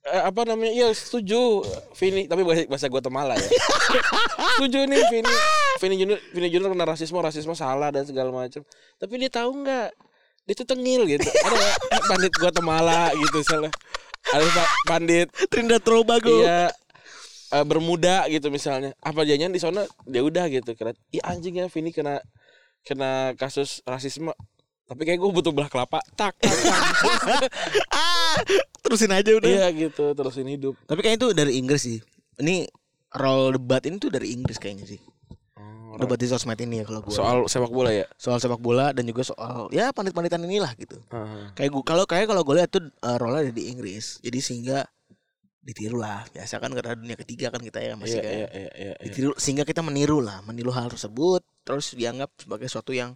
Eh, apa namanya? Ya setuju Vini tapi bahasa, bahasa Guatemala ya. setuju nih Vini. Vini Junior Vini Junior kena rasisme, rasisme salah dan segala macam. Tapi dia tahu nggak? Dia tuh tengil gitu. Ada nggak? Eh, pandit Guatemala gitu misalnya. Ada pandit Trinidad Tobago. Iya eh, bermuda gitu misalnya. Apa jangan di sana dia udah gitu keren. Iya anjing ya Vini kena kena kasus rasisme. Tapi kayak gue butuh belah kelapa. Tak tak tak. ah, terusin aja udah. Iya gitu terusin hidup. Tapi kayaknya itu dari Inggris sih. Ini role debat ini tuh dari Inggris kayaknya sih. Debat di sosmed ini ya kalau gue. Soal sepak bola ya. soal sepak bola dan juga soal ya pandit-panditan inilah gitu. Heeh. Kayak gue kalau kayak kalau gue lihat tuh uh, role ada di Inggris. Jadi sehingga ditiru lah. Biasa kan karena dunia ketiga kan kita ya masih Iya kayak iya iya iya. iya. ditiru sehingga kita meniru lah, meniru hal tersebut terus dianggap sebagai sesuatu yang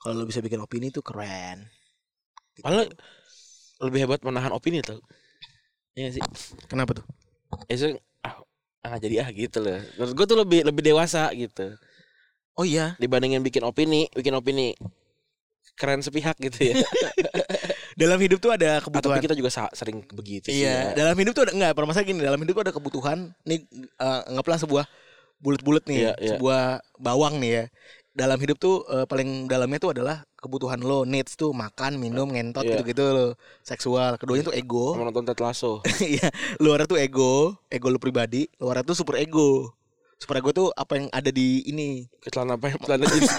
kalau lo bisa bikin opini itu keren. Gitu. Malah lebih hebat menahan opini tuh. Iya sih. Kenapa tuh? Ya so, ah, ah jadi ah gitu loh. Menurut gue tuh lebih lebih dewasa gitu. Oh iya, Dibandingin bikin opini, bikin opini keren sepihak gitu ya. dalam hidup tuh ada kebutuhan. tapi kita juga sering begitu sih. Iya, ya. dalam hidup tuh ada enggak permasalahan gini, dalam hidup tuh ada kebutuhan nih eh, anggaplah sebuah bulat-bulat nih, Iya, iya. sebuah bawang nih ya. Dalam hidup tuh eh, paling dalamnya tuh adalah kebutuhan lo, needs tuh makan, minum, ngentot Iya. gitu-gitu lo. Seksual. Keduanya tuh ego. Sama nonton Ted Lasso. Iya, luarnya tuh ego, ego lo pribadi, luarnya tuh super ego. Super ego tuh apa yang ada di ini. Celana apa ya? Celana jeans.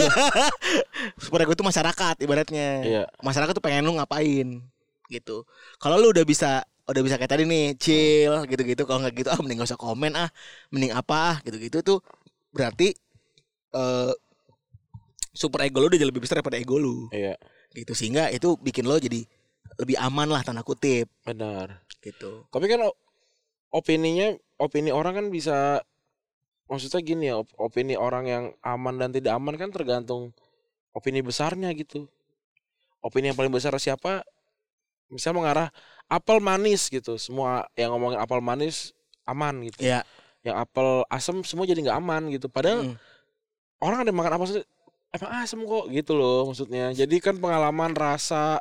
Super ego tuh masyarakat ibaratnya. Iya. Masyarakat tuh pengen lu ngapain gitu. Kalau lu udah bisa udah bisa kayak tadi nih chill gitu-gitu kalau nggak gitu ah mending gak usah komen ah mending apa ah, gitu-gitu tuh berarti eh super ego lu udah lebih besar daripada ego lu Iya, gitu sehingga itu bikin lo jadi lebih aman lah tanda kutip benar. gitu Tapi kan opininya opini orang kan bisa maksudnya gini ya, op- opini orang yang aman dan tidak aman kan tergantung opini besarnya gitu. Opini yang paling besar siapa? Misalnya mengarah apel manis gitu. Semua yang ngomongin apel manis aman gitu. ya Yang apel asem semua jadi nggak aman gitu. Padahal Mm. orang ada makan apa sih emang asem kok gitu loh maksudnya. Jadi kan pengalaman rasa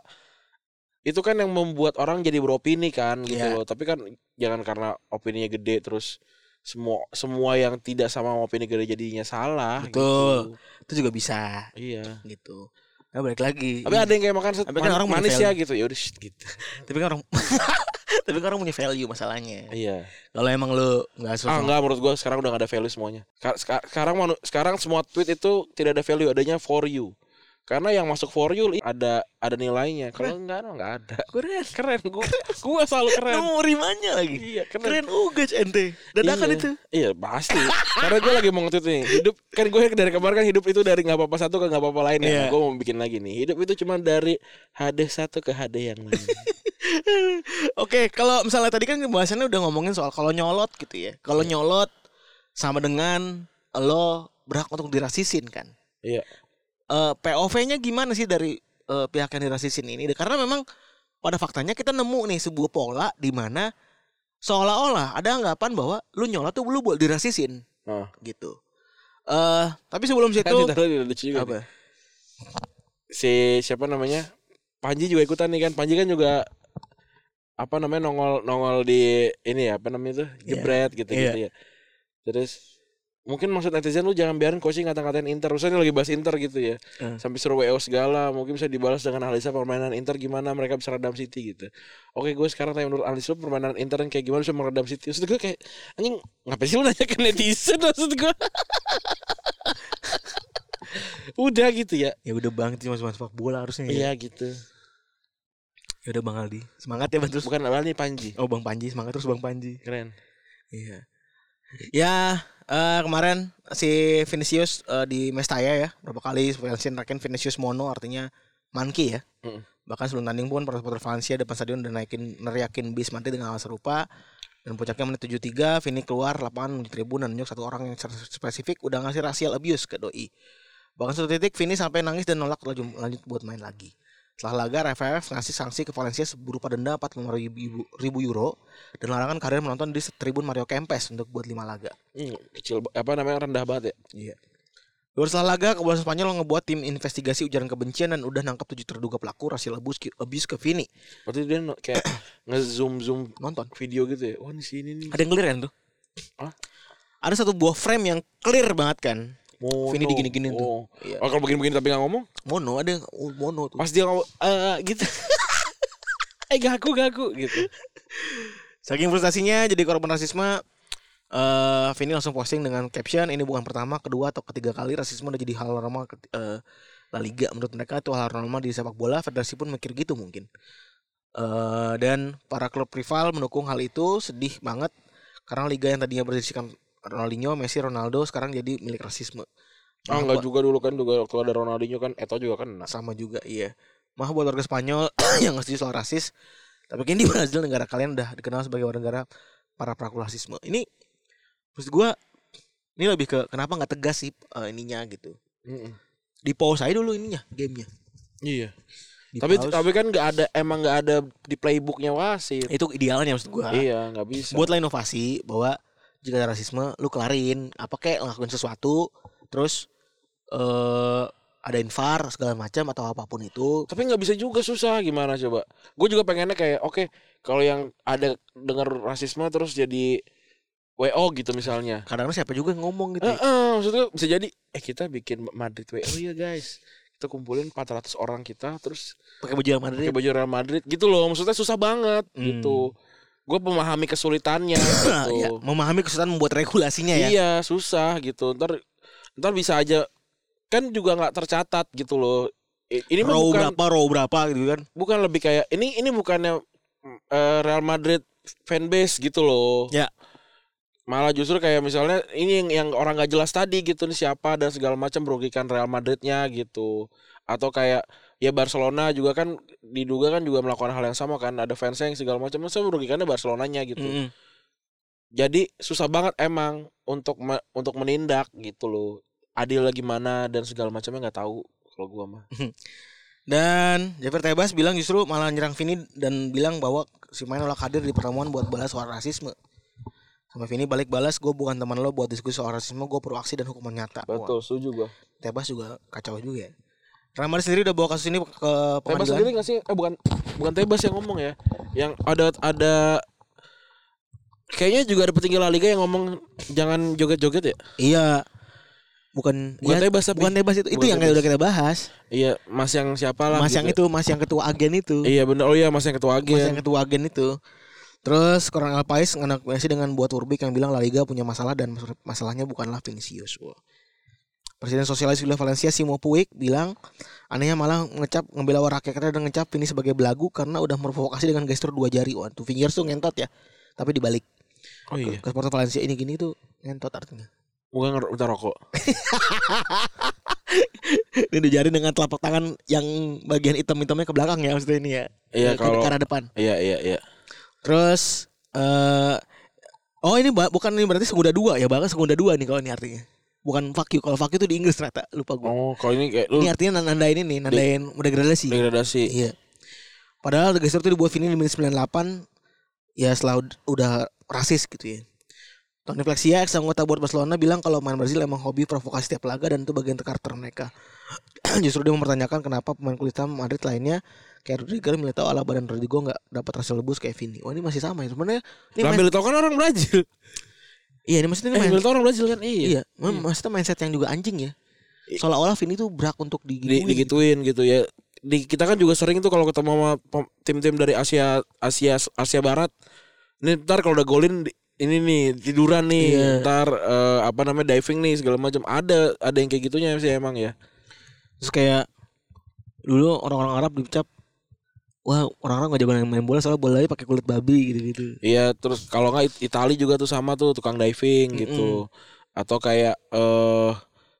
itu kan yang membuat orang jadi beropini kan gitu Iya. loh. Tapi kan jangan karena opininya gede terus semua semua yang tidak sama opini gede jadinya salah Betul. gitu. itu juga bisa. Iya. Gitu. Nah balik lagi. Tapi ada yang kayak makan set, Tapi kan orang manis ya gitu. Ya udah gitu. Tapi kan orang tapi kan orang punya value masalahnya. Iya. Kalau emang lu nggak ah sesuai enggak menurut gua sekarang udah gak ada value semuanya. Ka- seka- sekarang sekarang semua tweet itu tidak ada value adanya for you karena yang masuk for you ada ada nilainya. Kalau enggak enggak ada. Keren. Keren. Gua gua selalu keren. Nemu rimanya lagi. Iya keren. Keren juga ente. Dadakan Iya. itu. Iya pasti. Karena gue lagi mau nge nih hidup kan gue dari kemarin kan hidup itu dari nggak apa-apa satu ke nggak apa-apa lain ya. Iya. gue mau bikin lagi nih hidup itu cuma dari HD satu ke HD yang lain. Oke, kalau misalnya tadi kan pembahasannya udah ngomongin soal kalau nyolot gitu ya. Kalau nyolot sama dengan lo berhak untuk dirasisin kan. iya Eh POV-nya gimana sih dari eh, pihak yang dirasisin ini? Karena memang pada faktanya kita nemu nih sebuah pola di mana seolah-olah ada anggapan bahwa lu nyolot tuh lu buat dirasisin oh. gitu. Eh tapi sebelum situ kan nih. apa? si siapa namanya Panji juga ikutan nih kan Panji kan juga apa namanya nongol nongol di ini ya apa namanya tuh Iya. jebret gitu gitu Iya. ya. Terus mungkin maksud netizen lu jangan biarin coaching ngata-ngatain Inter. Misalnya lagi bahas Inter gitu ya. Hmm. Sampai suruh WO segala, mungkin bisa dibalas dengan analisa permainan Inter gimana mereka bisa redam City gitu. Oke, gue sekarang tanya menurut analis lu permainan Inter yang kayak gimana bisa meredam City. Maksud gue kayak anjing ngapain sih lu nanya ke netizen maksud gue. Udah gitu ya. Ya udah bang, itu cuma sepak bola harusnya. Ya. Iya gitu. Ya udah bang Aldi, semangat ya bang terus. Bukan nih Panji. Oh bang Panji, semangat terus bang Panji. Keren. Iya. Ya eh, kemarin si Vinicius eh, di Mestaya ya berapa kali Valencia naikin Vinicius mono artinya monkey ya. Mm. Bahkan sebelum tanding pun para supporter Valencia depan stadion udah naikin neriakin bis mati dengan hal serupa. Dan puncaknya menit 73 Vini keluar lapangan di tribun dan nunjuk satu orang yang secara spesifik udah ngasih racial abuse ke doi. Bahkan satu titik Vini sampai nangis dan nolak lanjut, lanjut buat main lagi. Setelah laga RFF ngasih sanksi ke Valencia berupa denda 45 ribu, ribu euro dan larangan karir menonton di tribun Mario Kempes untuk buat 5 laga. Hmm, kecil apa namanya rendah banget ya. Iya. Hari setelah laga, kepolisian Spanyol ngebuat tim investigasi ujaran kebencian dan udah nangkap tujuh terduga pelaku racial abuse, abuse ke Vini. Berarti dia no- kayak nge-zoom zoom Nonton. video gitu ya. Wah, di sini nih. Ada yang clear kan tuh? Hah? Ada satu buah frame yang clear banget kan. Mono. Vini digini-giniin tuh. Oh. Iya. Oh, kalau begini-begini tapi nggak ngomong, Mono ada yang oh, mono tuh. pas dia ngomong eh gitu. eh gaku gaku gitu. Saking frustasinya jadi korban rasisme eh Vini langsung posting dengan caption ini bukan pertama, kedua atau ketiga kali rasisme udah jadi hal normal ke, eh, La Liga menurut mereka itu hal normal di sepak bola federasi pun mikir gitu mungkin. eh dan para klub rival mendukung hal itu sedih banget karena liga yang tadinya berisikan Ronaldinho, Messi, Ronaldo sekarang jadi milik rasisme. Ah Malah enggak juga dulu kan juga waktu ada Ronaldinho kan Eto juga kan sama juga iya. Mah buat warga Spanyol yang nggak setuju soal rasis, tapi kini di Brazil negara kalian udah dikenal sebagai warga negara para pelaku rasisme. Ini maksud gua ini lebih ke kenapa nggak tegas sih eh, ininya gitu. Mm-mm. Di pause aja dulu ininya gamenya. Iya. Di Tapi pause. tapi kan nggak ada emang nggak ada di playbooknya wasit. itu idealnya maksud gua. Iya nggak bisa. Buatlah inovasi bahwa jika ada rasisme lu kelarin apa kayak ngelakuin sesuatu terus eh ada infar segala macam atau apa pun itu Tapi nggak bisa juga susah gimana coba. Gue juga pengennya kayak oke kalau yang ada dengar rasisme terus jadi WO gitu misalnya. kadang-kadang siapa juga yang ngomong gitu. Eh, eh, maksudnya bisa jadi eh kita bikin Madrid WO ya guys. Kita kumpulin 400 orang kita terus Pakai baju yang Madrid. pakai baju Real Madrid gitu loh. Maksudnya susah banget Hmm. gitu. Gue memahami kesulitannya gitu. ya, memahami kesulitan membuat regulasinya ya. Iya susah gitu. Ntar ntar bisa aja kan juga nggak tercatat gitu loh. Ini row bukan berapa, row berapa gitu kan. bukan lebih kayak ini ini bukannya eh, Real Madrid fanbase gitu loh. Ya. Malah justru kayak misalnya ini yang, yang orang gak jelas tadi gitu nih siapa dan segala macam merugikan Real Madridnya gitu. Atau kayak ya Barcelona juga kan diduga kan juga melakukan hal yang sama kan ada fansnya yang segala macam masa merugikannya Barcelonanya gitu. Mm-mm. Jadi susah banget emang untuk me- untuk menindak gitu loh. Adil gimana dan segala macamnya nggak tahu kalau gua mah. Dan Jafar Tebas bilang justru malah nyerang Vini dan bilang bahwa si main nolak hadir di pertemuan buat balas soal rasisme. Sama Vini balik balas, gue bukan teman lo buat diskusi soal rasisme, gue pro aksi dan hukuman nyata. Wah, Betul, setuju gua. Tebas juga kacau juga ya. Real Madrid sendiri udah bawa kasus ini ke Tebas pengadilan. sendiri nggak sih? Eh bukan bukan Tebas yang ngomong ya. Yang ada ada kayaknya juga ada petinggi La Liga yang ngomong jangan joget-joget ya. Iya. Bukan Bukan ya, Tebas tapi. bukan Tebas itu. Itu Bukan yang kayak Tebas. udah kita bahas. Iya, Mas yang siapa lah Mas yang gitu. itu, Mas yang ketua agen itu. Iya bener. Oh iya, Mas yang ketua Mas yang agen. ketua agen itu. Terus Koran El Pais mengakuasi dengan buat Urbik yang bilang La Liga punya masalah dan mas- masalahnya bukanlah Vinicius. Presiden Sosialis Villa Valencia Simo Puig bilang anehnya malah ngecap ngebela rakyatnya dan ngecap Vini sebagai belagu karena udah memprovokasi dengan gestur dua jari. Wah, tuh fingers tuh ngentot ya. Tapi dibalik Oh iya. ke Valencia ini gini tuh ngentot artinya. Bukan udah rokok. Dan dua jari dengan telapak tangan yang bagian hitam-hitamnya ke belakang ya maksudnya ini ya. Iya, ke, kalau- ke arah depan. Iya iya iya. Terus eh oh ini bukan ini berarti segunda dua ya bahkan segunda dua nih kalau ini artinya. Bukan fuck you. Kalau fuck you itu di Inggris ternyata lupa gue. Oh, kalau ini kayak lu Ini artinya nandain ini, nandain degradasi. degradasi. Iya. Padahal The Gesture itu dibuat Vini di menit 98 ya setelah ud- udah rasis gitu ya. Tony Flexia, ex anggota buat Barcelona bilang kalau main Brazil emang hobi provokasi setiap laga dan itu bagian karakter mereka. Justru dia mempertanyakan kenapa pemain kulit hitam Madrid lainnya kayak Rudiger Militao Alaba dan Rodrigo nggak dapat hasil lebus kayak Vini oh ini masih sama ya sebenarnya ini Nah, main- Militao kan orang Brazil. Iya ini maksudnya ini Eh, Militao orang Brazil kan? Iya. iya, mem- maksudnya mindset yang juga anjing ya seolah-olah Vini tuh berak untuk Di, digituin digituin gitu ya. Di, kita kan juga sering tuh kalau ketemu sama tim-tim dari Asia Asia Asia Barat. Nih ntar kalau udah golin ini nih tiduran nih, Iya. ntar eh, apa namanya diving nih segala macam. Ada ada yang kayak gitunya sih emang ya. terus kayak dulu orang-orang Arab dicap wah orang-orang gak jago main bola soalnya bolanya pakai kulit babi gitu-gitu Iya, terus kalau nggak It- Itali juga tuh sama tuh tukang diving gitu. Atau kayak eh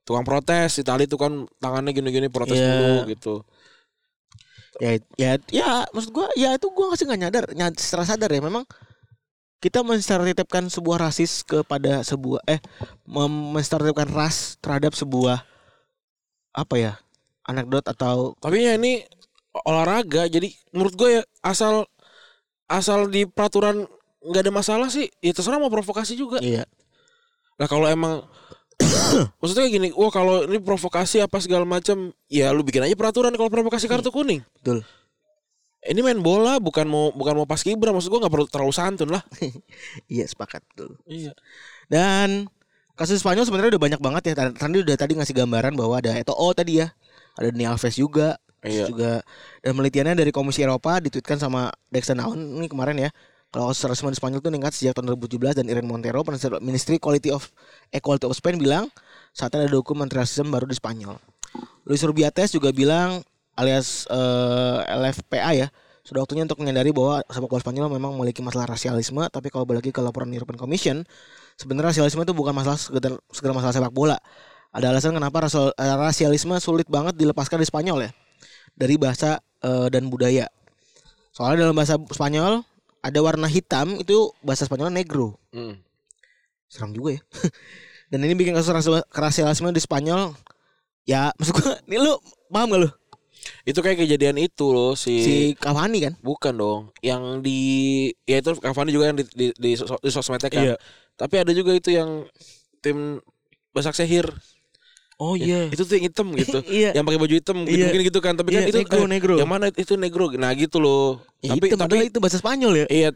tukang protes Itali tuh kan tangannya gini-gini protes Iya. dulu gitu. ya ya ya maksud gua ya itu gua masih nggak nyadar nyad, secara sadar ya memang kita menstereotipkan sebuah rasis kepada sebuah eh menstereotipkan ras terhadap sebuah apa ya anekdot atau Tapi ya ini olahraga jadi menurut gue ya asal asal di peraturan nggak ada masalah sih ya terserah mau provokasi juga. iya Nah kalau emang maksudnya gini, wah kalau ini provokasi apa segala macam, ya lu bikin aja peraturan kalau provokasi kartu kuning. betul Ini main bola bukan mau bukan mau pas kibra, maksud gua nggak perlu terlalu santun lah. iya sepakat betul Iya. dan kasus Spanyol sebenarnya udah banyak banget ya tadi tadi udah tadi ngasih gambaran bahwa ada Eto'o tadi ya ada Dani Alves juga Iya. Juga dan penelitiannya dari Komisi Eropa ditweetkan sama Dexter Naun ini kemarin ya. Kalau di Spanyol itu meningkat sejak tahun 2017 dan Irene Montero, Ministry- Ministry Quality of Equality of Spain bilang saat ada dokumen rasisme baru di Spanyol. Luis Rubiates juga bilang alias eh, LFPA ya, sudah waktunya untuk menyadari bahwa sepak bola Spanyol memang memiliki masalah rasialisme, tapi kalau balik lagi ke laporan European Commission, sebenarnya rasialisme itu bukan masalah sekedar, sekedar masalah sepak bola. Ada alasan kenapa eh, rasialisme sulit banget dilepaskan di Spanyol ya dari bahasa eh, dan budaya. Soalnya dalam bahasa Spanyol ada warna hitam itu bahasa Spanyol negro. Hmm. Seram juga ya. dan ini bikin kasus rasi- rasialisme di Spanyol ya maksud gua ini lu paham gak lu? Itu kayak kejadian itu loh si, Si Cavani kan? bukan dong, yang di ya itu Cavani juga yang di di, di, sos- di sosmednya kan. Iya. Tapi ada juga itu yang tim Basak Sehir. Oh Ya, itu tuh yang hitam gitu. iya. yang pakai baju hitam mungkin, Iya. mungkin gitu kan tapi kan Iya, itu negro, eh, negro. yang mana itu negro nah gitu loh Ya, tapi hitam, tapi itu bahasa Spanyol ya. iya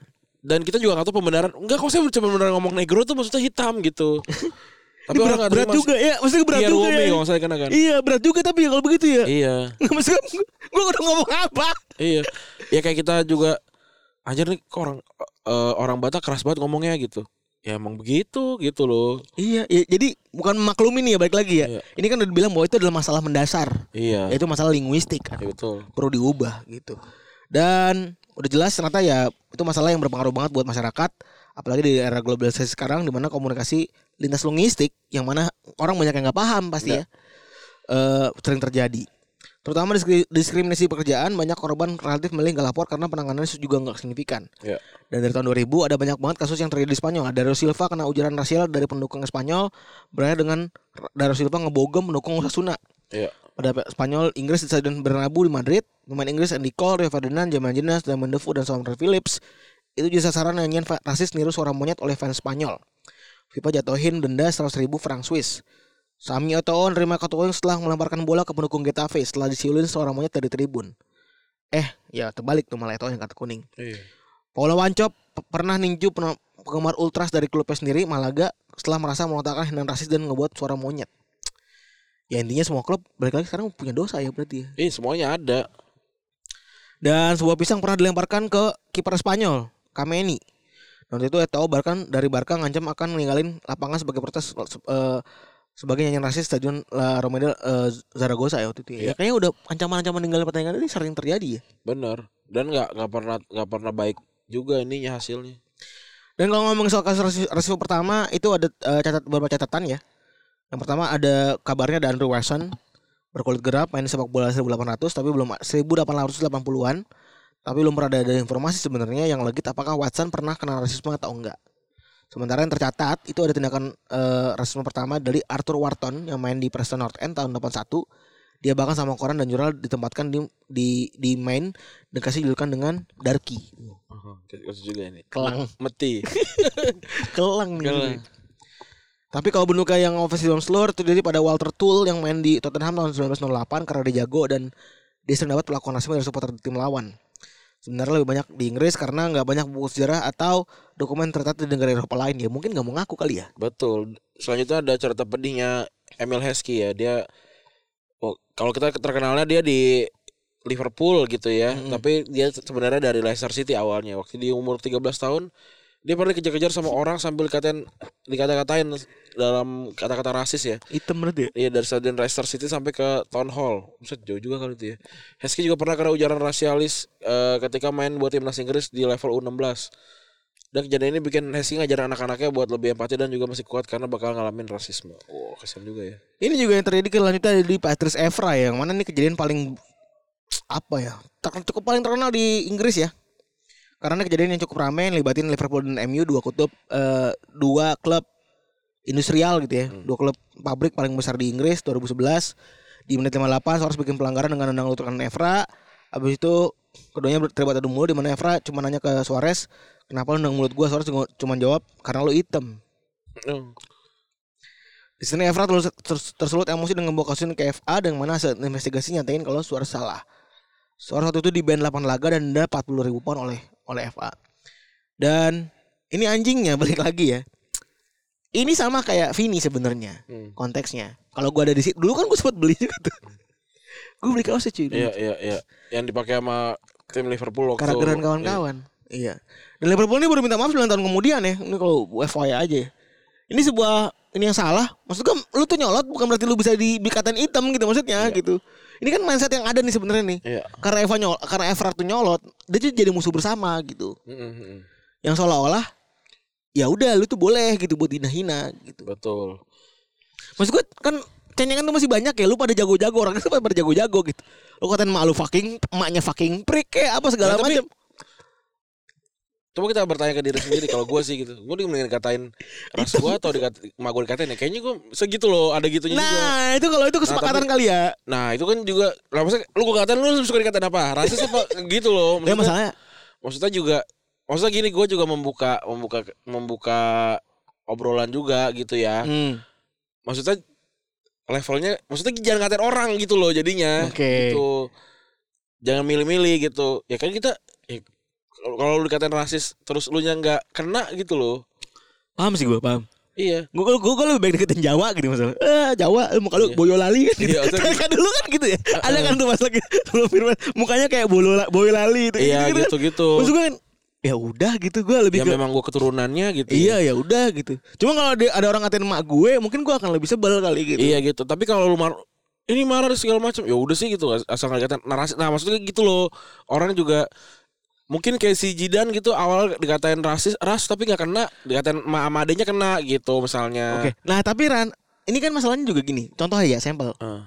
dan kita juga nggak tahu pembenaran enggak kok saya cuma beneran ngomong negro tuh maksudnya hitam gitu tapi Ini orang berat, berat juga ya, maksudnya berat Pierre juga Wome ya. kalau saya kan Iya berat juga tapi ya kalau begitu ya. iya Maksudnya gue udah ngomong apa? iya ya kayak kita juga anjir nih kok orang eh, orang Batak keras banget ngomongnya gitu ya emang begitu gitu loh Iya, ya, jadi bukan maklumin ya balik lagi ya. Iya. Ini kan udah dibilang bahwa itu adalah masalah mendasar, iya yaitu masalah linguistik kan. iya, betul perlu diubah gitu. Dan udah jelas ternyata ya itu masalah yang berpengaruh banget buat masyarakat apalagi di era globalisasi sekarang di mana komunikasi lintas linguistik yang mana orang banyak yang nggak paham pasti ya eh, sering terjadi. Terutama diskri- diskriminasi pekerjaan banyak korban relatif milih nggak lapor karena penanganannya juga nggak signifikan. Iya. Dan dari tahun 2000 ada banyak banget kasus yang terjadi di Spanyol. Dario Silva kena ujaran rasial dari pendukung Spanyol berakhir dengan Dario Silva ngebogem pendukung Osasuna iya pada Spanyol Inggris di Stadion Bernabeu di Madrid pemain Inggris Andy Cole, Rio Ferdinand, Jamal Jenas, Damon Defoe dan Samuel Phillips itu jadi sasaran nyanyian rasis niru suara monyet oleh fans Spanyol. FIFA jatuhin denda 100 ribu franc Swiss. Sami Eto'o nerima kartu kuning setelah melemparkan bola ke pendukung Getafe setelah disiulin seorang monyet dari tribun. Eh, ya terbalik tuh malah Eto'o yang kartu kuning. iya Paula Wancop pernah ninju pen- penggemar ultras dari klubnya sendiri Malaga setelah merasa melontarkan hinaan rasis dan ngebuat suara monyet. Ya intinya semua klub balik lagi sekarang punya dosa ya berarti ya. Ih, semuanya ada Dan sebuah pisang pernah dilemparkan ke kiper Spanyol, Kameni. Waktu itu Eto'o bahkan dari Barca ngancam akan meninggalin lapangan sebagai protes eh, sebagai nyanyian rasis stadion La Romeda eh, Zaragoza ya waktu itu. Ya, ya kayaknya udah ancaman-ancaman ninggalin pertandingan ini sering terjadi ya. bener dan nggak nggak pernah nggak pernah baik juga ininya hasilnya Dan kalau ngomong soal kasus rasisme, rasisme pertama itu ada eh, catat beberapa catatan ya. Yang pertama ada kabarnya ada Andrew Wilson berkulit gelap main sepak bola 1800 tapi belum 1880-an tapi belum pernah ada, ada informasi sebenarnya yang legit apakah Watson pernah kena rasisme atau enggak. Sementara yang tercatat itu ada tindakan eh, rasisme pertama dari Arthur Wharton yang main di Preston North End tahun 81. Dia bahkan sama koran dan jurnal ditempatkan di di di main dan kasih julukan dengan Darky. kasus juga ini Kelang. meti Kelang nih. Kelang. Tapi kalau bentuknya yang offensive floor terjadi pada Walter Tool yang main di Tottenham tahun 1908 karena dia jago dan dia sering dapat pelakuan rasisme dari supporter tim lawan. Sebenarnya lebih banyak di Inggris karena nggak banyak buku sejarah atau dokumen tercatat di negara Eropa lain ya. Mungkin nggak mau ngaku kali ya. Betul. Selanjutnya ada cerita pedihnya Emil Heskey ya. Dia oh, kalau kita terkenalnya dia di Liverpool gitu ya. Mm-mm. Tapi dia sebenarnya dari Leicester City awalnya. Waktu di umur 13 tahun dia pernah dikejar-kejar sama orang sambil dikatain dikata-katain dalam kata-kata rasis ya. Hitam berarti ya. Iya dari stadion Leicester City sampai ke Town Hall. Buset jauh juga kali itu ya. Heskey juga pernah kena ujaran rasialis eh, ketika main buat timnas Inggris di level U16. Dan kejadian ini bikin Heskey ngajarin anak-anaknya buat lebih empati dan juga masih kuat karena bakal ngalamin rasisme. Wow, kasihan juga ya. Ini juga yang terjadi kelanjutan di Patrice Evra ya. Yang mana ini kejadian paling apa ya? Cukup paling terkenal di Inggris ya. Karena kejadian yang cukup ramai libatin Liverpool dan MU dua kutub eh, dua klub industrial gitu ya. Dua klub pabrik paling besar di Inggris 2011. Di menit 58 Suarez bikin pelanggaran dengan nendang lutut kanan Evra. Habis itu keduanya terlibat adu mulut di mana Evra cuma nanya ke Suarez, "Kenapa lu nendang mulut gua?" Suarez cuma- jawab, "Karena lu hitam." Oh, Di sini Evra terus, tersulut emosi dengan membawa kasus ke FA dengan mana hasil investigasi nyatain kalau Suarez salah. Suarez waktu itu di band 8 laga dan denda 40 ribu pound oleh oleh FA. Dan ini anjingnya balik lagi ya. Ini sama kayak Vini sebenarnya Hmm. konteksnya. Kalau gua ada di situ dulu kan gua sempat beli juga tuh. Gue beli kaosnya cuy. Iya, iya, iya. Yang dipakai sama tim Liverpool waktu Karakter dan kawan-kawan. Iya. Dan Liverpool ini baru minta maaf 9 tahun kemudian ya. Ini kalau FYI aja ya. Ini sebuah ini yang salah. Maksud gue lu tuh nyolot bukan berarti lu bisa di, dikatain hitam gitu maksudnya gitu. Ini kan mindset yang ada nih sebenarnya nih. Iya. Karena Eva nyolot, karena Evra tuh nyolot, dia tuh jadi musuh bersama gitu. Mm, mm, mm. Yang seolah-olah ya udah lu tuh boleh gitu buat hina-hina gitu. Betul. Maksud gue kan cenyengan tuh masih banyak ya. Lu pada jago-jago orang itu pada jago-jago gitu. Lu katain emak lu fucking, emaknya fucking prick kayak apa segala Nah, tapi- macam. Coba kita bertanya ke diri sendiri kalau gue sih gitu. Gue mendingan katain ras gue atau dikat emak gue dikatain ya. Kayaknya gue segitu loh, ada gitunya juga. Nah, itu kalau itu kesepakatan kali ya. Nah, itu kan juga lah maksudnya lu gue katain lu suka dikatain apa? Rasis apa gitu loh. Ya Maksudnya, masalahnya maksudnya juga maksudnya gini gue juga membuka membuka membuka obrolan juga gitu ya. Hmm. Maksudnya levelnya maksudnya jangan ngatain orang gitu loh jadinya. Oke. Gitu. Jangan milih-milih gitu. Ya kan kita ya, kalau lu dikatain rasis terus lu nya nggak kena gitu loh. Paham sih gue, paham. Iya. Gue gue gue lebih baik deketin Jawa gitu masalah. Eh Jawa, eh, muka lu Iya. Boyolali kan gitu. Iya, maksudnya- kan dulu kan gitu ya. Ada kan tuh pas lagi sebelum Firman mukanya kayak Boyolali itu. Iya kan. gitu-gitu. Maksud gue kan ya udah gitu gue lebih Ya ke memang gue keturunannya gitu. Iya ya udah gitu. Cuma kalau ada ada orang ngatain emak gue, mungkin gue akan lebih sebel kali gitu. Iya gitu. Tapi kalau lu mar ini marah segala macam, ya udah sih gitu asal nggak dikatain narasi. Nah maksudnya gitu loh. Orang juga mungkin kayak si Jidan gitu awal dikatain rasis ras tapi nggak kena dikatain ma sama adenya kena gitu misalnya. Oke. Nah tapi Ran, ini kan masalahnya juga gini. Contoh ya sampel. Eh,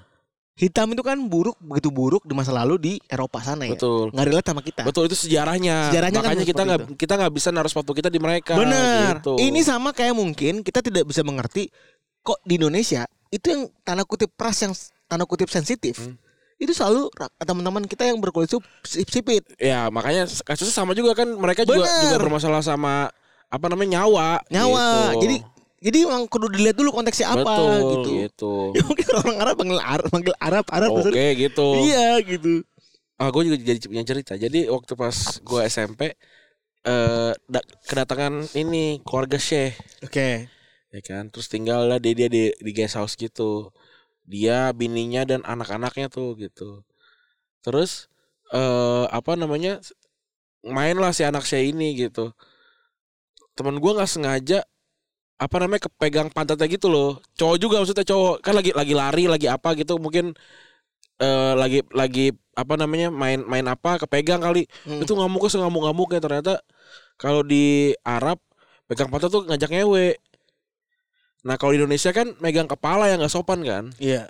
Hitam itu kan buruk begitu buruk di masa lalu di Eropa sana ya. betul. Nggak relate sama kita. Betul itu sejarahnya. Sejarahnya kan Makanya kita seperti nggak kita nggak bisa naruh sepatu kita di mereka. Benar. Gitu. Ini sama kayak mungkin kita tidak bisa mengerti kok di Indonesia itu yang tanda kutip ras yang tanda kutip sensitif. Hmm. Itu selalu teman-teman kita yang berkulit sipit. Ya makanya kasusnya sama juga kan mereka juga Benar. juga bermasalah sama apa namanya nyawa. Nyawa. gitu. Jadi jadi emang kudu dilihat dulu konteksnya apa Betul, gitu. gitu. Ya mungkin orang Arab panggil Arab, panggil Arab, Arab Oke maksudnya. gitu. Iya gitu. Ah, gue juga jadi punya cerita. Jadi waktu pas gue SMP, eh da- kedatangan ini keluarga Syekh, Oke. ya kan. Terus tinggal lah dia, dia di di guest house gitu. Dia, bininya dan anak-anaknya tuh gitu. Terus eh apa namanya? Main lah si anak Syekh ini gitu. Temen gue nggak sengaja apa namanya kepegang pantatnya gitu loh. Cowok juga maksudnya cowok kan lagi lagi lari lagi apa gitu mungkin eh lagi lagi apa namanya main main apa kepegang kali Hmm. itu ngamuknya ngamuk ngamuknya ternyata kalau di Arab pegang pantat tuh ngajak ngewe nah kalau di Indonesia kan megang kepala yang nggak sopan kan Iya.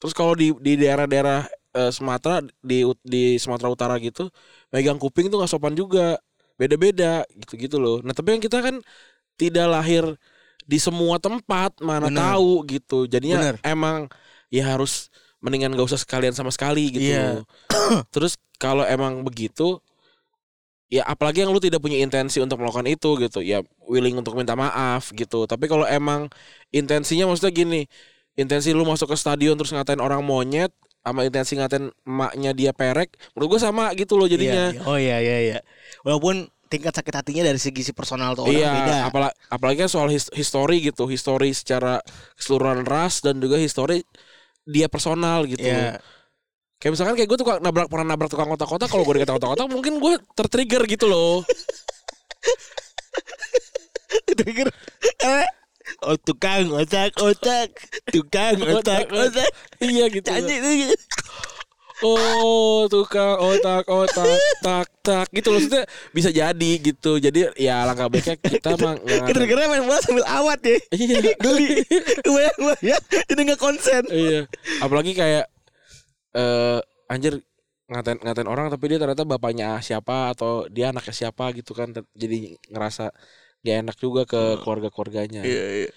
terus kalau di di daerah-daerah eh, Sumatera di di Sumatera Utara gitu megang kuping tuh nggak sopan juga beda-beda gitu-gitu loh nah tapi kan kita kan tidak lahir di semua tempat mana Bener. tahu gitu jadinya Bener. emang ya harus mendingan gak usah sekalian sama sekali gitu Iya. terus kalau emang begitu ya apalagi yang lu tidak punya intensi untuk melakukan itu gitu ya willing untuk minta maaf gitu tapi kalau emang intensinya maksudnya gini intensi lu masuk ke stadion terus ngatain orang monyet sama intensi ngatain emaknya dia perek menurut gue sama gitu loh jadinya Iya, iya. Oh iya iya iya. Walaupun tingkat sakit hatinya dari segi si personal tuh orang Iya, beda. apalagi apalagi kan soal his- histori gitu, histori secara keseluruhan ras dan juga histori dia personal gitu. Iya. Kayak misalkan kayak gue tuh nabrak pernah nabrak tukang kotak-kotak kalau gue dikata kotak-kotak mungkin gue tertrigger gitu loh. Trigger. Eh. Oh tukang otak otak, tukang otak otak. iya gitu. Oh, tukang otak-otak tak tak gitu loh maksudnya bisa jadi gitu. Jadi ya langkah baiknya kita mah nggak- Kira-kira main bola sambil awat ya. Iya. Geli. Kebayang gua ya. Jadi nggak konsen. iya apalagi kayak eh anjir ngatain ngatain orang tapi dia ternyata bapaknya siapa atau dia anaknya siapa gitu kan jadi ngerasa gak enak juga ke keluarga keluarganya Iya iya.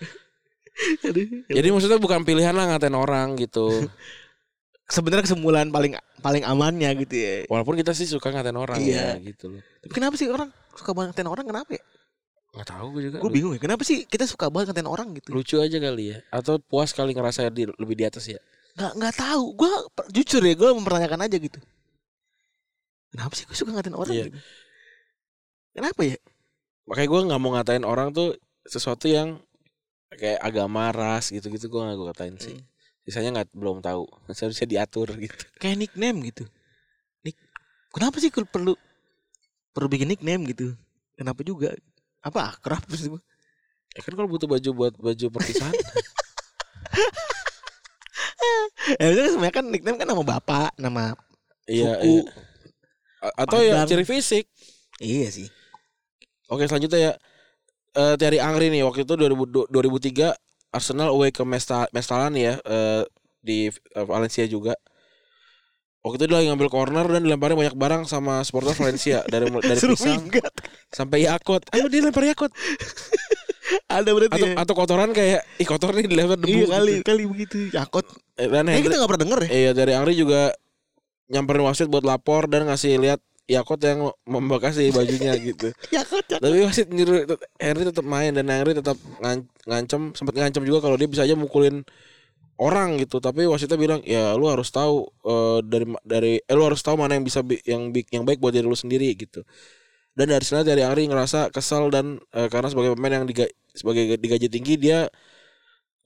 Aduh. jadi maksudnya bukan pilihan lah ngatain orang gitu Sebenarnya kesimpulan paling paling amannya gitu ya. walaupun kita sih suka ngatain orang Iya. ya gitu loh Tapi kenapa sih orang suka banget ngatain orang kenapa ya? nggak tahu gue juga Gue bingung ya. Kenapa sih kita suka banget ngatain orang gitu? lucu aja kali ya atau puas kali ngerasa di, lebih di atas ya Nggak nggak tahu. Gue jujur ya gue mempertanyakan aja gitu. Kenapa sih gue suka ngatain orang? Iya. gitu? Kenapa ya? makanya gue nggak mau ngatain orang tuh sesuatu yang kayak agama ras gitu-gitu gue nggak gue katain sih Hmm. Sisanya nggak belum tahu seharusnya diatur gitu Kayak nickname gitu. Nick. Kenapa sih perlu perlu bikin nickname gitu? Kenapa juga? Apa akrab sih? ya kan kalau butuh baju buat baju perpisahan Ya itu kan sebenarnya kan nickname kan nama bapak, nama iya, suku. iya. Atau ya ciri fisik Iya sih. oke selanjutnya ya eh Thierry Angri nih waktu itu 2000, 2003 Arsenal away ke Mesta, Mestalan ya eh, di eh, Valencia juga waktu itu dia lagi ngambil corner dan dilemparin banyak barang sama supporter Valencia dari dari pisang sampai Yakut ayo dia lempar Yakut Ada berarti atau ya. atau kotoran kayak ih kotor nih dilempar debu Iya kali gitu. kali begitu. Yakot. Eh, dan Eh Hendry- kita gak pernah denger ya. Iya dari Angri juga nyamperin wasit buat lapor dan ngasih lihat Yakut yang membekasi bajunya gitu. Yakot. Yakot. Tapi wasit nyuruh Henry tetap main dan Henry tetap ngan- ngancem sempat ngancem juga kalau dia bisa aja mukulin orang gitu. Tapi wasitnya bilang ya lu harus tahu eh, dari dari eh, lu harus tahu mana yang bisa bi- yang bi- yang baik buat diri lu sendiri gitu. Dan dari sana dari Angri ngerasa kesal dan eh, karena sebagai pemain yang diga, sebagai digaji tinggi dia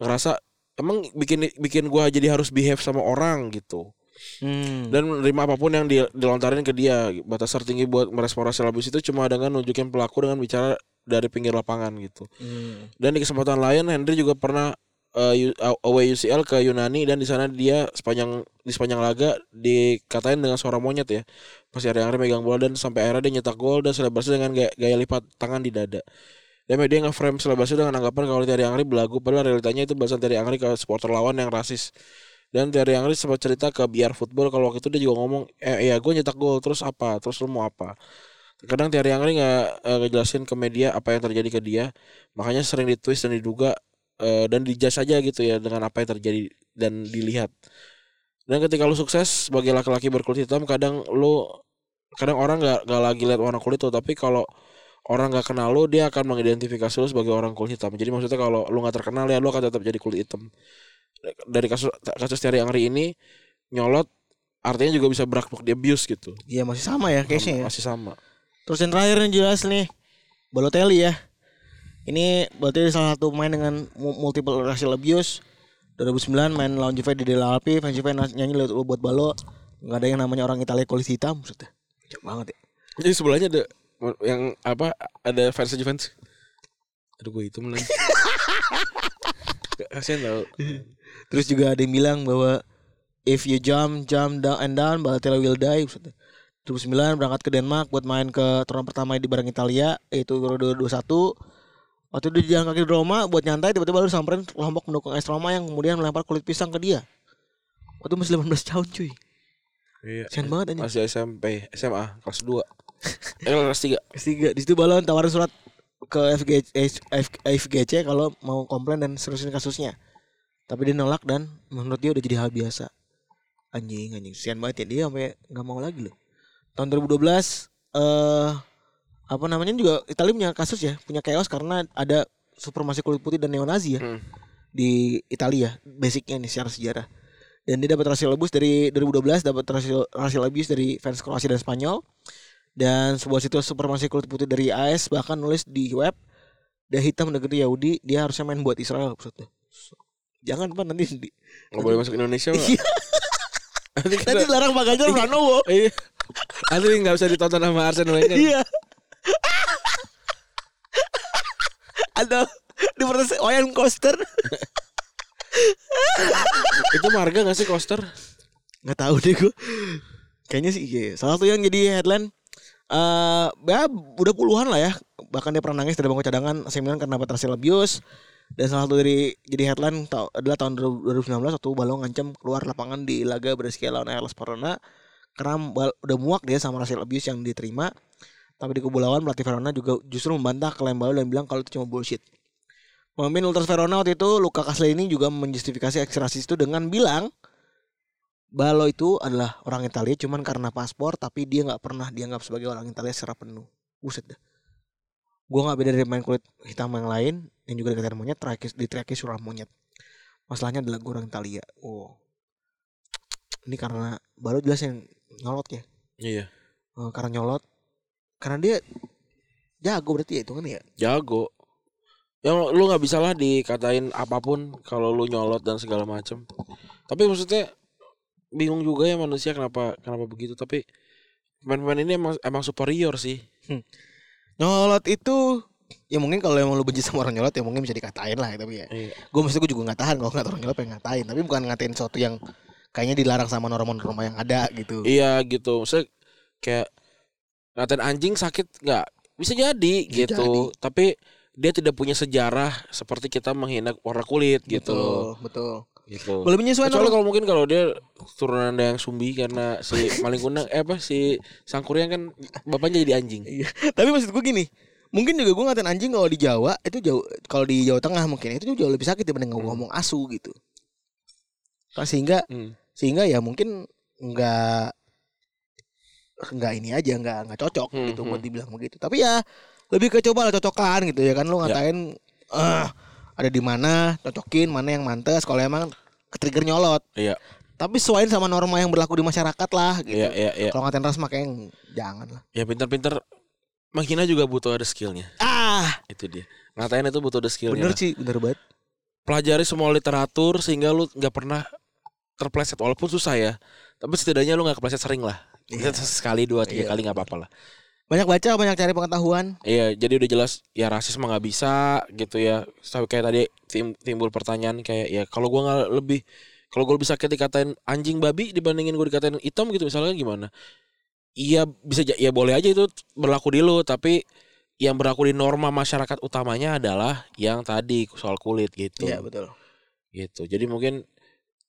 ngerasa emang bikin bikin gua jadi harus behave sama orang gitu Hmm. dan menerima apa pun yang di- dilontarin ke dia. Batas tertinggi buat merespon racial abuse itu cuma dengan nunjukin pelaku dengan bicara dari pinggir lapangan gitu. Hmm. dan di kesempatan lain Henry juga pernah uh, away UCL ke Yunani dan di sana dia sepanjang di sepanjang laga dikatain dengan suara monyet ya. Pas Thierry Henry megang bola dan sampai akhirnya dia nyetak gol dan selebrasi dengan gaya, gaya lipat tangan di dada. Dan media nge-frame selebrasi dengan anggapan kalau Thierry Henry belagu padahal realitanya itu balasan Thierry Henry ke supporter lawan yang rasis dan Thierry Henry sempat cerita ke biar football kalau waktu itu dia juga ngomong eh ya gue nyetak gol terus apa? Terus lu mau apa? Kadang Thierry Henry nggak eh, ngejelasin ke media apa yang terjadi ke dia. Makanya sering ditwist dan diduga eh, dan dijudge aja gitu ya dengan apa yang terjadi dan dilihat. Dan ketika lu sukses sebagai laki-laki berkulit hitam kadang lu kadang orang nggak nggak lagi lihat warna kulit tuh tapi kalau orang nggak kenal lu dia akan mengidentifikasi lu sebagai orang kulit hitam. Jadi maksudnya kalau lu nggak terkenal ya lu akan tetap jadi kulit hitam dari kasus kasus Thierry Henry ini nyolot artinya juga bisa berakmuk di abuse gitu Iya masih sama ya case-nya ya. masih sama Terus yang terakhir yang jelas nih Balotelli ya. Ini Balotelli salah satu pemain dengan mu- multiple racial abuse. 2009 main lawan Juve di Della Alpi, fans Juve nyanyi lu buat balo. Nggak ada yang namanya orang Italia kulit hitam maksudnya. Kocak banget ya. jadi sebelahnya ada yang apa ada fans Juventus aduh gue hitam lagi kasian tau Terus juga ada yang bilang bahwa if you jump, jump down and down, Balotelli will die. Maksudnya. 2009 berangkat ke Denmark buat main ke turnamen pertama di bareng Italia yaitu Euro 2021. Waktu itu di jalan kaki di Roma buat nyantai tiba-tiba baru samperin kelompok pendukung AS Roma yang kemudian melempar kulit pisang ke dia. Waktu masih 18 tahun cuy. iya Kasian banget anjing. masih SMP SMA kelas 2 eh kelas 3 Ketiga di situ balon tawarin surat ke FG, F- FGC kalau mau komplain dan serusin kasusnya. Tapi dia nolak dan menurut dia udah jadi hal biasa. Anjing anjing kasihan banget ya dia sampai nggak mau lagi loh. Tahun 2012 eh apa namanya juga Italia punya kasus ya, punya chaos karena ada supremasi kulit putih dan neonazi ya Hmm. di Italia basicnya nih secara sejarah. dan dia dapat racial abuse dari 2012 dapat racial, racial abuse dari fans Kroasia dan Spanyol dan sebuah situs supremasi kulit putih dari AS bahkan nulis di web dia hitam negeri Yahudi dia harusnya main buat Israel maksudnya jangan pak nanti di, Nggak boleh masuk Indonesia Pak. Iya. Nanti kita nanti larang Pak Ganjar Pranowo Iya. Nanti nggak bisa ditonton sama Arsene Wenger. iya ada di protes Oyan Koster Itu marga gak sih coaster? nggak tahu deh gue kayaknya sih iya. salah satu yang jadi headline eh ya udah puluhan lah ya bahkan dia pernah nangis dari bangku cadangan AC Milan karena racial abuse dan salah satu dari jadi headline adalah tahun 2019 waktu Balong ngancam keluar lapangan di laga Brescia lawan Hellas Verona karena udah muak dia sama racial abuse yang diterima tapi di kubu lawan pelatih Verona juga justru membantah klaim Balo dan bilang kalau itu cuma bullshit Pemimpin Ultras Verona waktu itu Luca Castellini juga menjustifikasi aksi rasis itu dengan bilang Balo itu adalah orang Italia cuman karena paspor tapi dia nggak pernah dianggap sebagai orang Italia secara penuh. Buset dah. Gua nggak beda dari pemain kulit hitam yang lain yang juga dikatain monyet terakhir diteriaki surah monyet. Masalahnya adalah gue orang Italia. Oh. Ini karena Balo jelas yang nyolot ya. Iya. Eh, karena nyolot karena dia jago berarti ya itu kan ya. Jago. Ya lu nggak bisa lah dikatain apa pun kalau lu nyolot dan segala macem. Tapi maksudnya bingung juga ya manusia kenapa kenapa begitu. Tapi pemain-pemain ini emang emang superior sih. Nyolot itu ya mungkin kalau emang lu benci sama orang nyolot ya mungkin bisa dikatain lah tapi ya. Iya. gue maksudnya gue juga nggak tahan kalau nggak orang nyolot pengen ngatain tapi bukan ngatain sesuatu yang kayaknya dilarang sama norma-norma yang ada gitu Iya gitu. Maksudnya kayak ngatain anjing sakit nggak bisa jadi Bisa gitu. Tapi dia tidak punya sejarah seperti kita menghina warna kulit gitu loh. betul Gitu. boleh menyesuaikan orang- kalau mungkin kalau dia turunan yang sumbi karena si maling kundang eh apa si sangkuriang kan bapaknya jadi anjing. Iya. tapi maksud gue gini mungkin juga gue ngatain anjing kalau di Jawa itu jauh kalau di Jawa Tengah mungkin itu jauh lebih sakit dibanding Hmm. ngomong asu gitu Nah, sehingga Hmm. sehingga ya mungkin nggak nggak ini aja nggak nggak cocok Hmm, gitu hmm. buat dibilang begitu tapi ya lebih ke coba lah cocokan gitu ya kan lu ngatain eh ada di mana cocokin mana yang mantes kalau emang ketrigger nyolot Iya. tapi sesuaiin sama norma yang berlaku di masyarakat lah gitu Iya iya iya. kalau ngatain ras makanya jangan lah Ya pintar-pintar menghina juga butuh ada skillnya. ah Itu dia. Ngatain itu butuh ada skillnya. bener sih bener banget pelajari semua literatur sehingga lu nggak pernah terpleset walaupun susah ya tapi setidaknya lu nggak kepleset sering lah Iya. sekali dua tiga Iya. kali nggak apa-apa lah banyak baca banyak cari pengetahuan. Iya jadi udah jelas ya rasis mah nggak bisa gitu ya. Sampai kayak tadi tim- timbul pertanyaan kayak ya kalau gua nggak lebih kalau gue lebih sakit dikatain anjing babi dibandingin gue dikatain hitam gitu misalnya gimana? Iya bisa ya boleh aja itu berlaku di lu tapi yang berlaku di norma masyarakat utamanya adalah yang tadi soal kulit gitu. Iya betul. Gitu jadi mungkin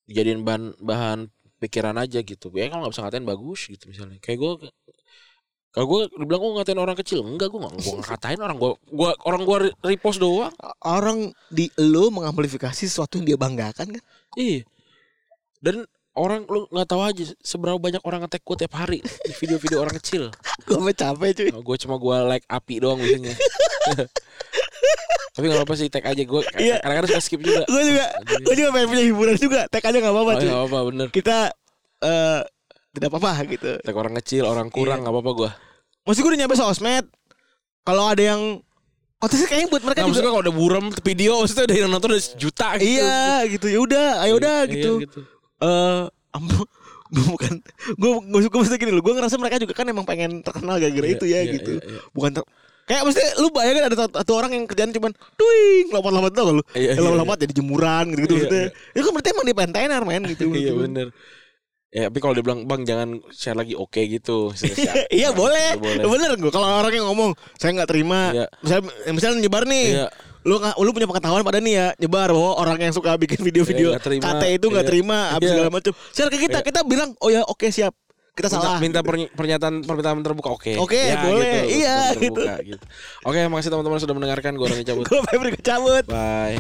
dijadiin bahan bahan pikiran aja gitu. Ya kalau nggak bisa ngatain bagus gitu misalnya. Kayak gue kalau gue dibilang gue ngatain orang kecil enggak gue nggak gue ngatain orang. Gue gua orang gue repost doang. Orang di lo mengamplifikasi sesuatu yang dia banggakan kan? Iya. Dan orang lu nggak tahu aja seberapa banyak orang ngetek gue tiap hari di video-video orang kecil. Gue sampai capek cuy. Gue cuma gue like api doang biasanya. Tapi nggak apa sih tag aja gue Iya. kadang-kadang suka skip juga. Gue juga gue juga pengen punya hiburan juga. Tag aja nggak apa-apa oh, cuy. ya apa bener. Kita eh tidak apa-apa gitu tag orang kecil orang kurang Iya. nggak apa-apa gue Maksud gue udah nyampe sosmed kalau ada yang otomatis kayaknya buat mereka Nah, juga kalau udah buram video maksudnya udah yang nonton udah sejuta gitu. iya gitu ya udah ayo udah Iya, gitu gitu. eh ampun gue bukan gue gue gue maksudnya gini loh gue ngerasa mereka juga kan emang pengen terkenal gara-gara Iya, itu ya iya, gitu iya, iya. bukan ter- kayak mesti lu bayangin ada satu, orang yang kerjaan cuman tuing lompat-lompat tau gak lu Iya, Ya, iya, lompat-lompat jadi jemuran gitu gitu Iya, maksudnya iya. itu kan berarti emang dia pengen tenar men gitu Iya bener. Ya tapi kalau dia bilang bang jangan share lagi oke gitu. Share- iya boleh. boleh. bener gue kalau orang yang ngomong saya nggak terima Iya. misalnya misalnya nyebar nih Iya. lu nggak lu punya pengetahuan pada nih ya nyebar bahwa orang yang suka bikin video-video Iya, kata itu nggak Iya. terima habis Iya. segala macam share ke kita Iya. kita bilang oh ya oke siap kita Minta, salah minta perny- pernyataan permintaan terbuka oke. Oke, Ya, boleh. Iya, terbuka, gitu. Oke, makasih teman-teman sudah mendengarkan. Gue Rani cabut. gue Febri cabut Bye.